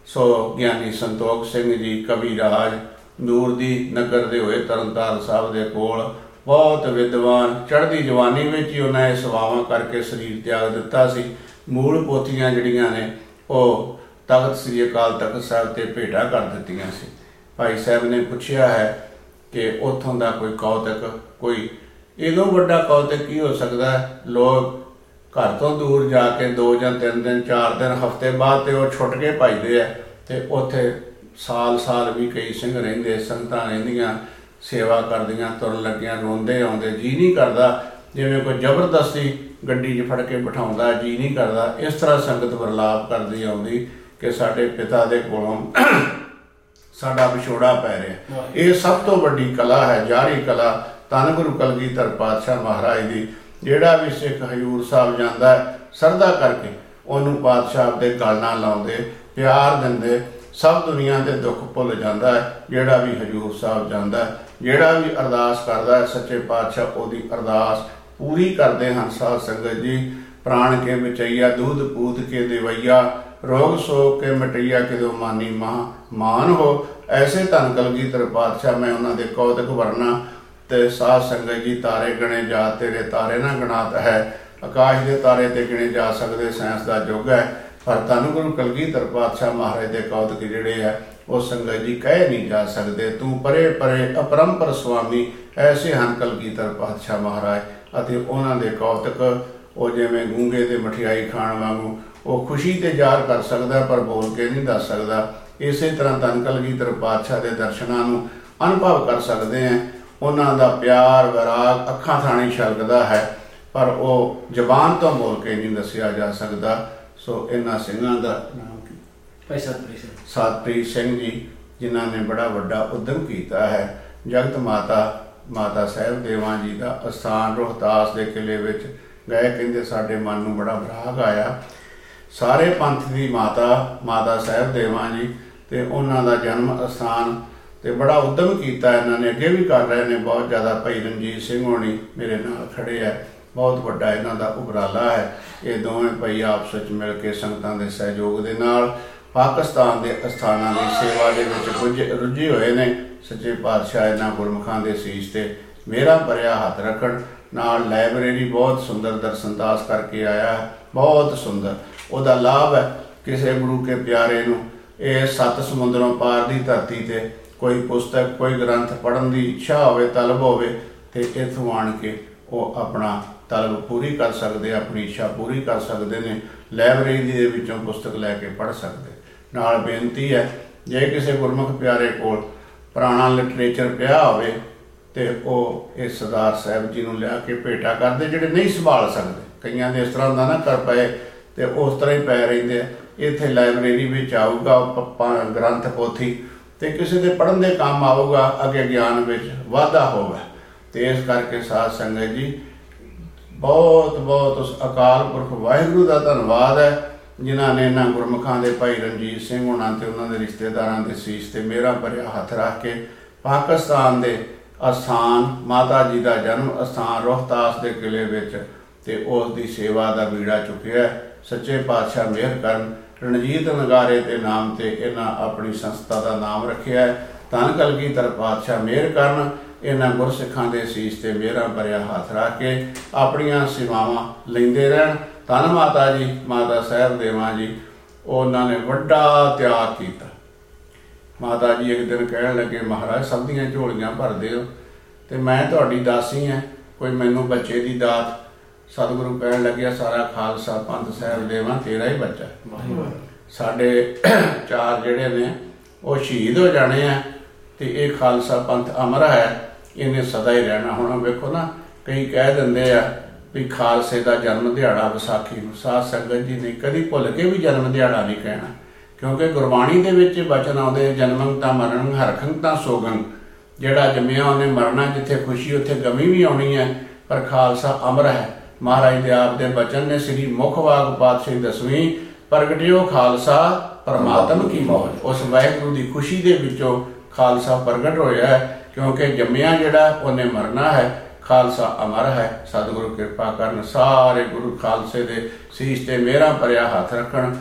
ਸੋ ਗਿਆਨੀ ਸੰਤੋਖ ਸਿੰਘ ਜੀ, ਕਵੀ ਰਾਜ ਨੂਰ ਦੀ ਨਗਰ ਦੇ ਹੋਏ ਤਰਨਤਾਰਨ ਸਾਹਿਬ ਦੇ ਕੋਲ, ਬਹੁਤ ਵਿਦਵਾਨ, ਚੜ੍ਹਦੀ ਜਵਾਨੀ ਵਿੱਚ ਹੀ ਉਹਨਾਂ ਇਹ ਸੇਵਾਵਾਂ ਕਰਕੇ ਸਰੀਰ ਤਿਆਗ ਦਿੱਤਾ ਸੀ। ਮੂਲ ਪੋਥੀਆਂ ਜਿਹੜੀਆਂ ਨੇ, ਉਹ ਤਖਤ ਸ੍ਰੀ ਅਕਾਲ ਤਖਤ ਸਾਹਿਬ ਤੇ ਭੇਟਾ ਕਰ ਦਿੱਤੀਆਂ ਸੀ। ਭਾਈ ਸਾਹਿਬ ਨੇ ਪੁੱਛਿਆ ਹੈ ਕਿ ਉਥੋਂ ਦਾ ਕੋਈ ਕੌਤਕ, ਕੋਈ ਇਹਦੋਂ ਵੱਡਾ ਕੌਤਕ ਕੀ ਹੋ ਸਕਦਾ ਹੈ? ਲੋਕ ਘਰ ਤੋਂ ਦੂਰ ਜਾ ਕੇ ਦੋ ਜਾਂ ਤਿੰਨ ਦਿਨ, ਚਾਰ ਦਿਨ, ਹਫ਼ਤੇ ਬਾਅਦ ਤੇ ਉਹ ਛੁੱਟ ਕੇ ਭਜਦੇ ਆ ਤੇ ਉੱਥੇ ਸਾਲ-ਸਾਲ ਵੀ ਕਈ ਸਿੰਘ ਰਹਿੰਦੇ, ਸੰਗਤਾਂ ਰਹਿੰਦੀਆਂ, ਸੇਵਾ ਕਰਦੀਆਂ, ਤੁਰਨ ਲੱਗਿਆਂ, ਰੋਂਦੇ ਆਉਂਦੇ, ਜੀ ਨਹੀਂ ਕਰਦਾ ਜਿਵੇਂ ਕੋਈ ਜ਼ਬਰਦਸਤੀ ਗੱਡੀ 'ਚ ਫੜ ਕੇ ਬਿਠਾਉਂਦਾ, ਜੀ ਨਹੀਂ ਕਰਦਾ ਇਸ ਤਰ੍ਹਾਂ ਸੰਗਤ ਵਰਲਾਪ ਕਰਦੀ ਆਉਂਦੀ ਕਿ ਸਾਡੇ ਪਿਤਾ ਦੇ ਕੋਲੋਂ ਸਾਡਾ ਵਿਛੋੜਾ ਪੈ ਰਿਹਾ। ਇਹ ਸਭ ਤੋਂ ਵੱਡੀ ਕਲਾ ਹੈ, ਜਾਰੀ ਕਲਾ ਧੰਨ ਗੁਰੂ ਕਲਗੀਧਰ ਪਾਤਸ਼ਾਹ ਮਹਾਰਾਜ ਦੀ। ਜਿਹੜਾ ਵੀ ਸਿੱਖ ਹਜੂਰ ਸਾਹਿਬ ਜਾਂਦਾ ਹੈ, ਸਰਦਾ ਕਰਕੇ ਉਹਨੂੰ ਪਾਤਸ਼ਾਹ ਦੇ ਗਲ ਨਾਲ ਲਾਉਂਦੇ, ਪਿਆਰ ਦਿੰਦੇ। ਸਭ ਦੁਨੀਆ ਦੇ ਦੁੱਖ ਭੁੱਲ ਜਾਂਦਾ ਹੈ, ਜਿਹੜਾ ਵੀ ਹਜੂਰ ਸਾਹਿਬ ਜਾਂਦਾ ਹੈ, ਜਿਹੜਾ ਵੀ ਅਰਦਾਸ ਕਰਦਾ ਹੈ, ਸੱਚੇ ਪਾਤਸ਼ਾਹ ਉਹਦੀ ਅਰਦਾਸ ਪੂਰੀ ਕਰਦੇ ਹਨ। ਸਾਧ ਸੰਗਤ ਜੀ, ਪ੍ਰਾਣ ਕੇ ਵਿਚਈਆ ਦੁੱਧ ਪੂਤ ਕੇ ਦੇਵਈਆ ਰੋਗ ਸੋਗ ਕੇ ਮਟਈਆ ਕਿਦੋ ਮਾਨੀ ਮਹਾ ਮਾਨ ਹੋ। ਐਸੇ ਧੰਨ ਕਲਗੀਧਰ ਪਾਤਸ਼ਾਹ ਮੈਂ ਉਹਨਾਂ ਦੇ ਕੌਤਕ ਵਰਨਾ ਤੇ ਸਾਧ ਸੰਗਤ ਜੀ ਤਾਰੇ ਗਣੇ ਜਾ ਤੇਰੇ ਤਾਰੇ ਨਾ ਗਣਾਤ ਹੈ। ਆਕਾਸ਼ ਦੇ ਤਾਰੇ ਤੇ ਗਿਣੇ ਜਾ ਸਕਦੇ ਸਾਇੰਸ ਦਾ ਯੁੱਗ ਹੈ। ਪਰ ਧੰਨ ਗੁਰੂ ਕਲਗੀਧਰ ਪਾਤਸ਼ਾਹ ਮਹਾਰਾਜ ਦੇ ਕੌਤਕ ਜਿਹੜੇ ਆ, ਉਹ ਸੰਗਤ ਜੀ ਕਹਿ ਨਹੀਂ ਜਾ ਸਕਦੇ, ਤੂੰ ਪਰੇ ਪਰੇ ਅਪਰੰਪਰ ਸੁਆਮੀ, ਐਸੇ ਹਨ ਕਲਗੀਧਰ ਪਾਤਸ਼ਾਹ ਮਹਾਰਾਜ, ਅਤੇ ਉਹਨਾਂ ਦੇ ਕੌਤਕ, ਉਹ ਜਿਵੇਂ ਗੂੰਗੇ ਦੇ ਮਠਿਆਈ ਖਾਣ ਵਾਂਗੂ ਉਹ ਖੁਸ਼ੀ ਤੇ ਜ਼ਾਹਰ ਕਰ ਸਕਦਾ ਪਰ ਬੋਲ ਕੇ ਨਹੀਂ ਦੱਸ ਸਕਦਾ। ਇਸੇ ਤਰ੍ਹਾਂ ਧੰਨ ਕਲਗੀਧਰ ਪਾਤਸ਼ਾਹ ਦੇ ਦਰਸ਼ਨਾਂ ਨੂੰ ਅਨੁਭਵ ਕਰ ਸਕਦੇ ਆ ਉਹਨਾਂ ਦਾ ਪਿਆਰ ਵਿਰਾਗ ਅੱਖਾਂ ਥਾਣੀ ਛਲਕਦਾ ਹੈ ਪਰ ਉਹ ਜ਼ਬਾਨ ਤੋਂ ਬੋਲ ਕੇ ਨਹੀਂ ਦੱਸਿਆ ਜਾ ਸਕਦਾ। ਸੋ ਇਹਨਾਂ ਸਿੰਘਾਂ ਦਾ ਨਾਮ ਕੀ? ਪੈਸਾ ਪੈਸਾ ਸਤਪ੍ਰੀਤ ਸਿੰਘ ਜੀ ਜਿਨ੍ਹਾਂ ਨੇ ਬੜਾ ਵੱਡਾ ਉਦਮ ਕੀਤਾ ਹੈ। ਜਗਤ ਮਾਤਾ ਮਾਤਾ ਸਾਹਿਬ ਦੇਵਾਂ ਜੀ ਦਾ ਅਸਥਾਨ ਰੋਹਤਾਸ ਦੇ ਕਿਲੇ ਵਿੱਚ ਗਏ ਕਹਿੰਦੇ ਸਾਡੇ ਮਨ ਨੂੰ ਬੜਾ ਵਿਰਾਗ ਆਇਆ। ਸਾਰੇ ਪੰਥ ਦੀ ਮਾਤਾ ਮਾਤਾ ਸਾਹਿਬ ਦੇਵਾਂ ਜੀ, ਤੇ ਉਹਨਾਂ ਦਾ ਜਨਮ ਅਸਥਾਨ ਤੇ ਬੜਾ ਉਦਮ ਕੀਤਾ ਇਹਨਾਂ ਨੇ, ਅੱਗੇ ਵੀ ਕਰ ਰਹੇ ਨੇ, ਬਹੁਤ ਜ਼ਿਆਦਾ ਭਾਈ ਰਣਜੀਤ ਸਿੰਘ ਹੋਣੀ ਮੇਰੇ ਨਾਲ ਖੜੇ ਆ, ਬਹੁਤ ਵੱਡਾ ਇਹਨਾਂ ਦਾ ਉਪਰਾਲਾ ਹੈ। ਇਹ ਦੋਵੇਂ ਭਾਈ ਆਪਸ ਵਿੱਚ ਮਿਲ ਕੇ ਸੰਗਤਾਂ ਦੇ ਸਹਿਯੋਗ ਦੇ ਨਾਲ ਪਾਕਿਸਤਾਨ ਦੇ ਅਸਥਾਨਾਂ ਦੀ ਸੇਵਾ ਦੇ ਵਿੱਚ ਕੁਝ ਰੁੱਝੇ ਹੋਏ ਨੇ। ਸੱਚੇ ਪਾਤਸ਼ਾਹ ਇਹਨਾਂ ਗੁਰਮੁਖਾਂ ਦੇ ਸੀਸ ਤੇ ਮੇਰਾ ਭਰਿਆ ਹੱਥ ਰੱਖਣ। ਨਾਲ ਲਾਇਬ੍ਰੇਰੀ ਬਹੁਤ ਸੁੰਦਰ ਦਰਸ਼ਨਦਾਸ ਕਰਕੇ ਆਇਆ ਹੈ ਬਹੁਤ ਸੁੰਦਰ। ਉਹਦਾ ਲਾਭ ਹੈ ਕਿਸੇ ਗੁਰੂ ਕੇ ਪਿਆਰੇ ਨੂੰ। ਇਹ ਸੱਤ ਸਮੁੰਦਰੋਂ ਪਾਰ ਦੀ ਧਰਤੀ ਤੇ ਕੋਈ ਪੁਸਤਕ, ਕੋਈ ਗ੍ਰੰਥ ਪੜ੍ਹਨ ਦੀ ਇੱਛਾ ਹੋਵੇ, ਤਲਬ ਹੋਵੇ, ਤੇ ਇੱਥੋਂ ਆਣ ਕੇ ਉਹ ਆਪਣਾ ਤਲਬ ਪੂਰੀ ਕਰ ਸਕਦੇ, ਆਪਣੀ ਇੱਛਾ ਪੂਰੀ ਕਰ ਸਕਦੇ ਨੇ। ਲਾਇਬ੍ਰੇਰੀ ਦੇ ਵਿੱਚੋਂ ਪੁਸਤਕ ਲੈ ਕੇ ਪੜ੍ਹ ਸਕਦੇ। ਨਾਲ ਬੇਨਤੀ ਹੈ, ਜੇ ਕਿਸੇ ਗੁਰਮੁਖ ਪਿਆਰੇ ਕੋਲ ਪੁਰਾਣਾ ਲਿਟਰੇਚਰ ਪਿਆ ਹੋਵੇ, ਤੇ ਉਹ ਇਹ ਸਰਦਾਰ ਸਾਹਿਬ ਜੀ ਨੂੰ ਲਿਆ ਕੇ ਭੇਟਾ ਕਰਦੇ, ਜਿਹੜੇ ਨਹੀਂ ਸੰਭਾਲ ਸਕਦੇ। ਕਈਆਂ ਦੇ ਇਸ ਤਰ੍ਹਾਂ ਦਾ ਨਾ ਕਰ ਪਏ ਤੇ ਉਸ ਤਰ੍ਹਾਂ ਹੀ ਪੈ ਰਹਿੰਦੇ ਆ। ਇੱਥੇ ਲਾਇਬ੍ਰੇਰੀ ਵਿੱਚ ਆਊਗਾ, ਉਹ ਪੱਪਾ ਗ੍ਰੰਥ ਪੋਥੀ ਤੇ ਕਿਸੇ ਦੇ ਪੜ੍ਹਨ ਦੇ ਕੰਮ ਆਊਗਾ, ਅੱਗੇ ਗਿਆਨ ਵਿੱਚ ਵਾਧਾ ਹੋਵੇ। ਤੇ ਇਸ ਕਰਕੇ ਸਾਧ ਸੰਗਤ ਜੀ, ਬਹੁਤ ਬਹੁਤ ਉਸ ਅਕਾਲ ਪੁਰਖ ਵਾਹਿਗੁਰੂ ਦਾ ਧੰਨਵਾਦ ਹੈ, ਜਿਨ੍ਹਾਂ ਨੇ ਇਹਨਾਂ ਗੁਰਮੁਖਾਂ ਦੇ ਭਾਈ ਰਣਜੀਤ ਸਿੰਘ ਹੋਣਾ ਤੇ ਉਹਨਾਂ ਦੇ ਰਿਸ਼ਤੇਦਾਰਾਂ ਦੇ ਸੀਸ ਤੇ ਮੇਰਾ ਭਰਿਆ ਹੱਥ ਰੱਖ ਕੇ ਪਾਕਿਸਤਾਨ ਦੇ ਅਸਥਾਨ ਮਾਤਾ ਜੀ ਦਾ ਜਨਮ ਅਸਥਾਨ ਰੋਹਤਾਸ ਦੇ ਕਿਲੇ ਵਿੱਚ ਤੇ ਉਸ ਦੀ ਸੇਵਾ ਦਾ ਬੀੜਾ ਚੁੱਕਿਆ ਸੱਚੇ ਪਾਤਸ਼ਾਹ ਮਿਹਰ ਕਰਨ, ਰਣਜੀਤ ਨਗਾਰੇ ਦੇ ਨਾਮ ਤੇ ਇਹਨਾਂ ਆਪਣੀ ਸੰਸਥਾ ਦਾ ਨਾਮ ਰੱਖਿਆ ਹੈ। ਧੰਨ ਕਲਗੀਧਰ ਪਾਤਸ਼ਾਹ ਮਿਹਰ ਕਰਨ, ਇਹਨਾਂ ਗੁਰਸਿੱਖਾਂ ਦੇ ਸੀਸ ਤੇ ਮੇਰਾ ਭਰਿਆ ਹੱਥ ਰੱਖ ਕੇ ਆਪਣੀਆਂ ਸੇਵਾਵਾਂ ਲੈਂਦੇ ਰਹਿਣ। ਧੰਨ ਮਾਤਾ ਜੀ, ਮਾਤਾ ਸਾਹਿਬ ਦੇਵਾਂ ਜੀ, ਉਹਨਾਂ ਨੇ ਵੱਡਾ ਤਿਆਗ ਕੀਤਾ। ਮਾਤਾ ਜੀ ਇੱਕ ਦਿਨ ਕਹਿਣ ਲੱਗੇ, ਮਹਾਰਾਜ, ਸਭ ਦੀਆਂ ਝੋਲੀਆਂ ਭਰਦੇ ਹੋ ਤੇ ਮੈਂ ਤੁਹਾਡੀ ਦਾਸੀ ਹਾਂ, ਕੋਈ ਮੈਨੂੰ ਬੱਚੇ ਦੀ ਦਾਤ ਸਤਿਗੁਰੂ ਕਹਿਣ ਲੱਗਿਆ ਸਾਰਾ ਖਾਲਸਾ ਪੰਥ ਸਾਹਿਬ ਦੇਵਾਂ ਤੇਰਾ ਹੀ ਬੱਚਾ ਸਾਡੇ [clears throat] ਚਾਰ ਜਿਹੜੇ ਨੇ ਉਹ ਸ਼ਹੀਦ ਹੋ ਜਾਣੇ ਆ ਤੇ ਇਹ ਖਾਲਸਾ ਪੰਥ ਅਮਰ ਹੈ ਇਹਨੇ ਸਦਾ ਹੀ ਰਹਿਣਾ ਹੁਣ। ਵੇਖੋ ਨਾ ਕਈ ਕਹਿ ਦਿੰਦੇ ਆ ਵੀ ਖਾਲਸੇ ਦਾ ਜਨਮ ਦਿਹਾੜਾ ਵਿਸਾਖੀ ਨੂੰ। ਸਾਧ ਸੰਗਤ ਜੀ ਨੇ ਕਦੀ ਭੁੱਲ ਕੇ ਵੀ ਜਨਮ ਦਿਹਾੜਾ ਨਹੀਂ ਕਹਿਣਾ ਕਿਉਂਕਿ ਗੁਰਬਾਣੀ ਦੇ ਵਿੱਚ ਬਚਨ ਆਉਂਦੇ ਜਨਮੰ ਤਾਂ ਮਰਨ ਹਰਖੰ ਤਾਂ ਸੋਗੰ। ਜਿਹੜਾ ਜੰਮਿਆ ਉਹਨੇ ਮਰਨਾ ਜਿੱਥੇ ਖੁਸ਼ੀ ਉੱਥੇ ਗਮੀ ਵੀ ਆਉਣੀ ਹੈ ਪਰ ਖਾਲਸਾ ਅਮਰ ਹੈ। ਮਹਾਰਾਜ ਦੇ ਆਪ ਦੇ ਬਚਨ ਨੇ ਸ੍ਰੀ ਮੁਖਵਾਗ ਪਾਤਸ਼ਾਹੀ ਦਸਵੀਂ, ਪ੍ਰਗਟਿਓ ਖਾਲਸਾ ਪਰਮਾਤਮ ਕੀ ਮੌਜ ਉਸ ਵਾਹਿਗੁਰੂ ਦੀ ਖੁਸ਼ੀ ਦੇ ਵਿੱਚੋਂ ਖਾਲਸਾ ਪ੍ਰਗਟ ਹੋਇਆ ਹੈ, ਕਿਉਂਕਿ ਜੰਮਿਆ ਜਿਹੜਾ, ਉਹਨੇ ਮਰਨਾ ਹੈ। ਖਾਲਸਾ ਅਮਰ ਹੈ। ਸਤਿਗੁਰੂ ਕਿਰਪਾ ਕਰਨ ਸਾਰੇ ਗੁਰੂ ਖਾਲਸੇ ਦੇ ਸੀਸ ਤੇ ਮੇਰਾ ਭਰਿਆ ਹੱਥ ਰੱਖਣ।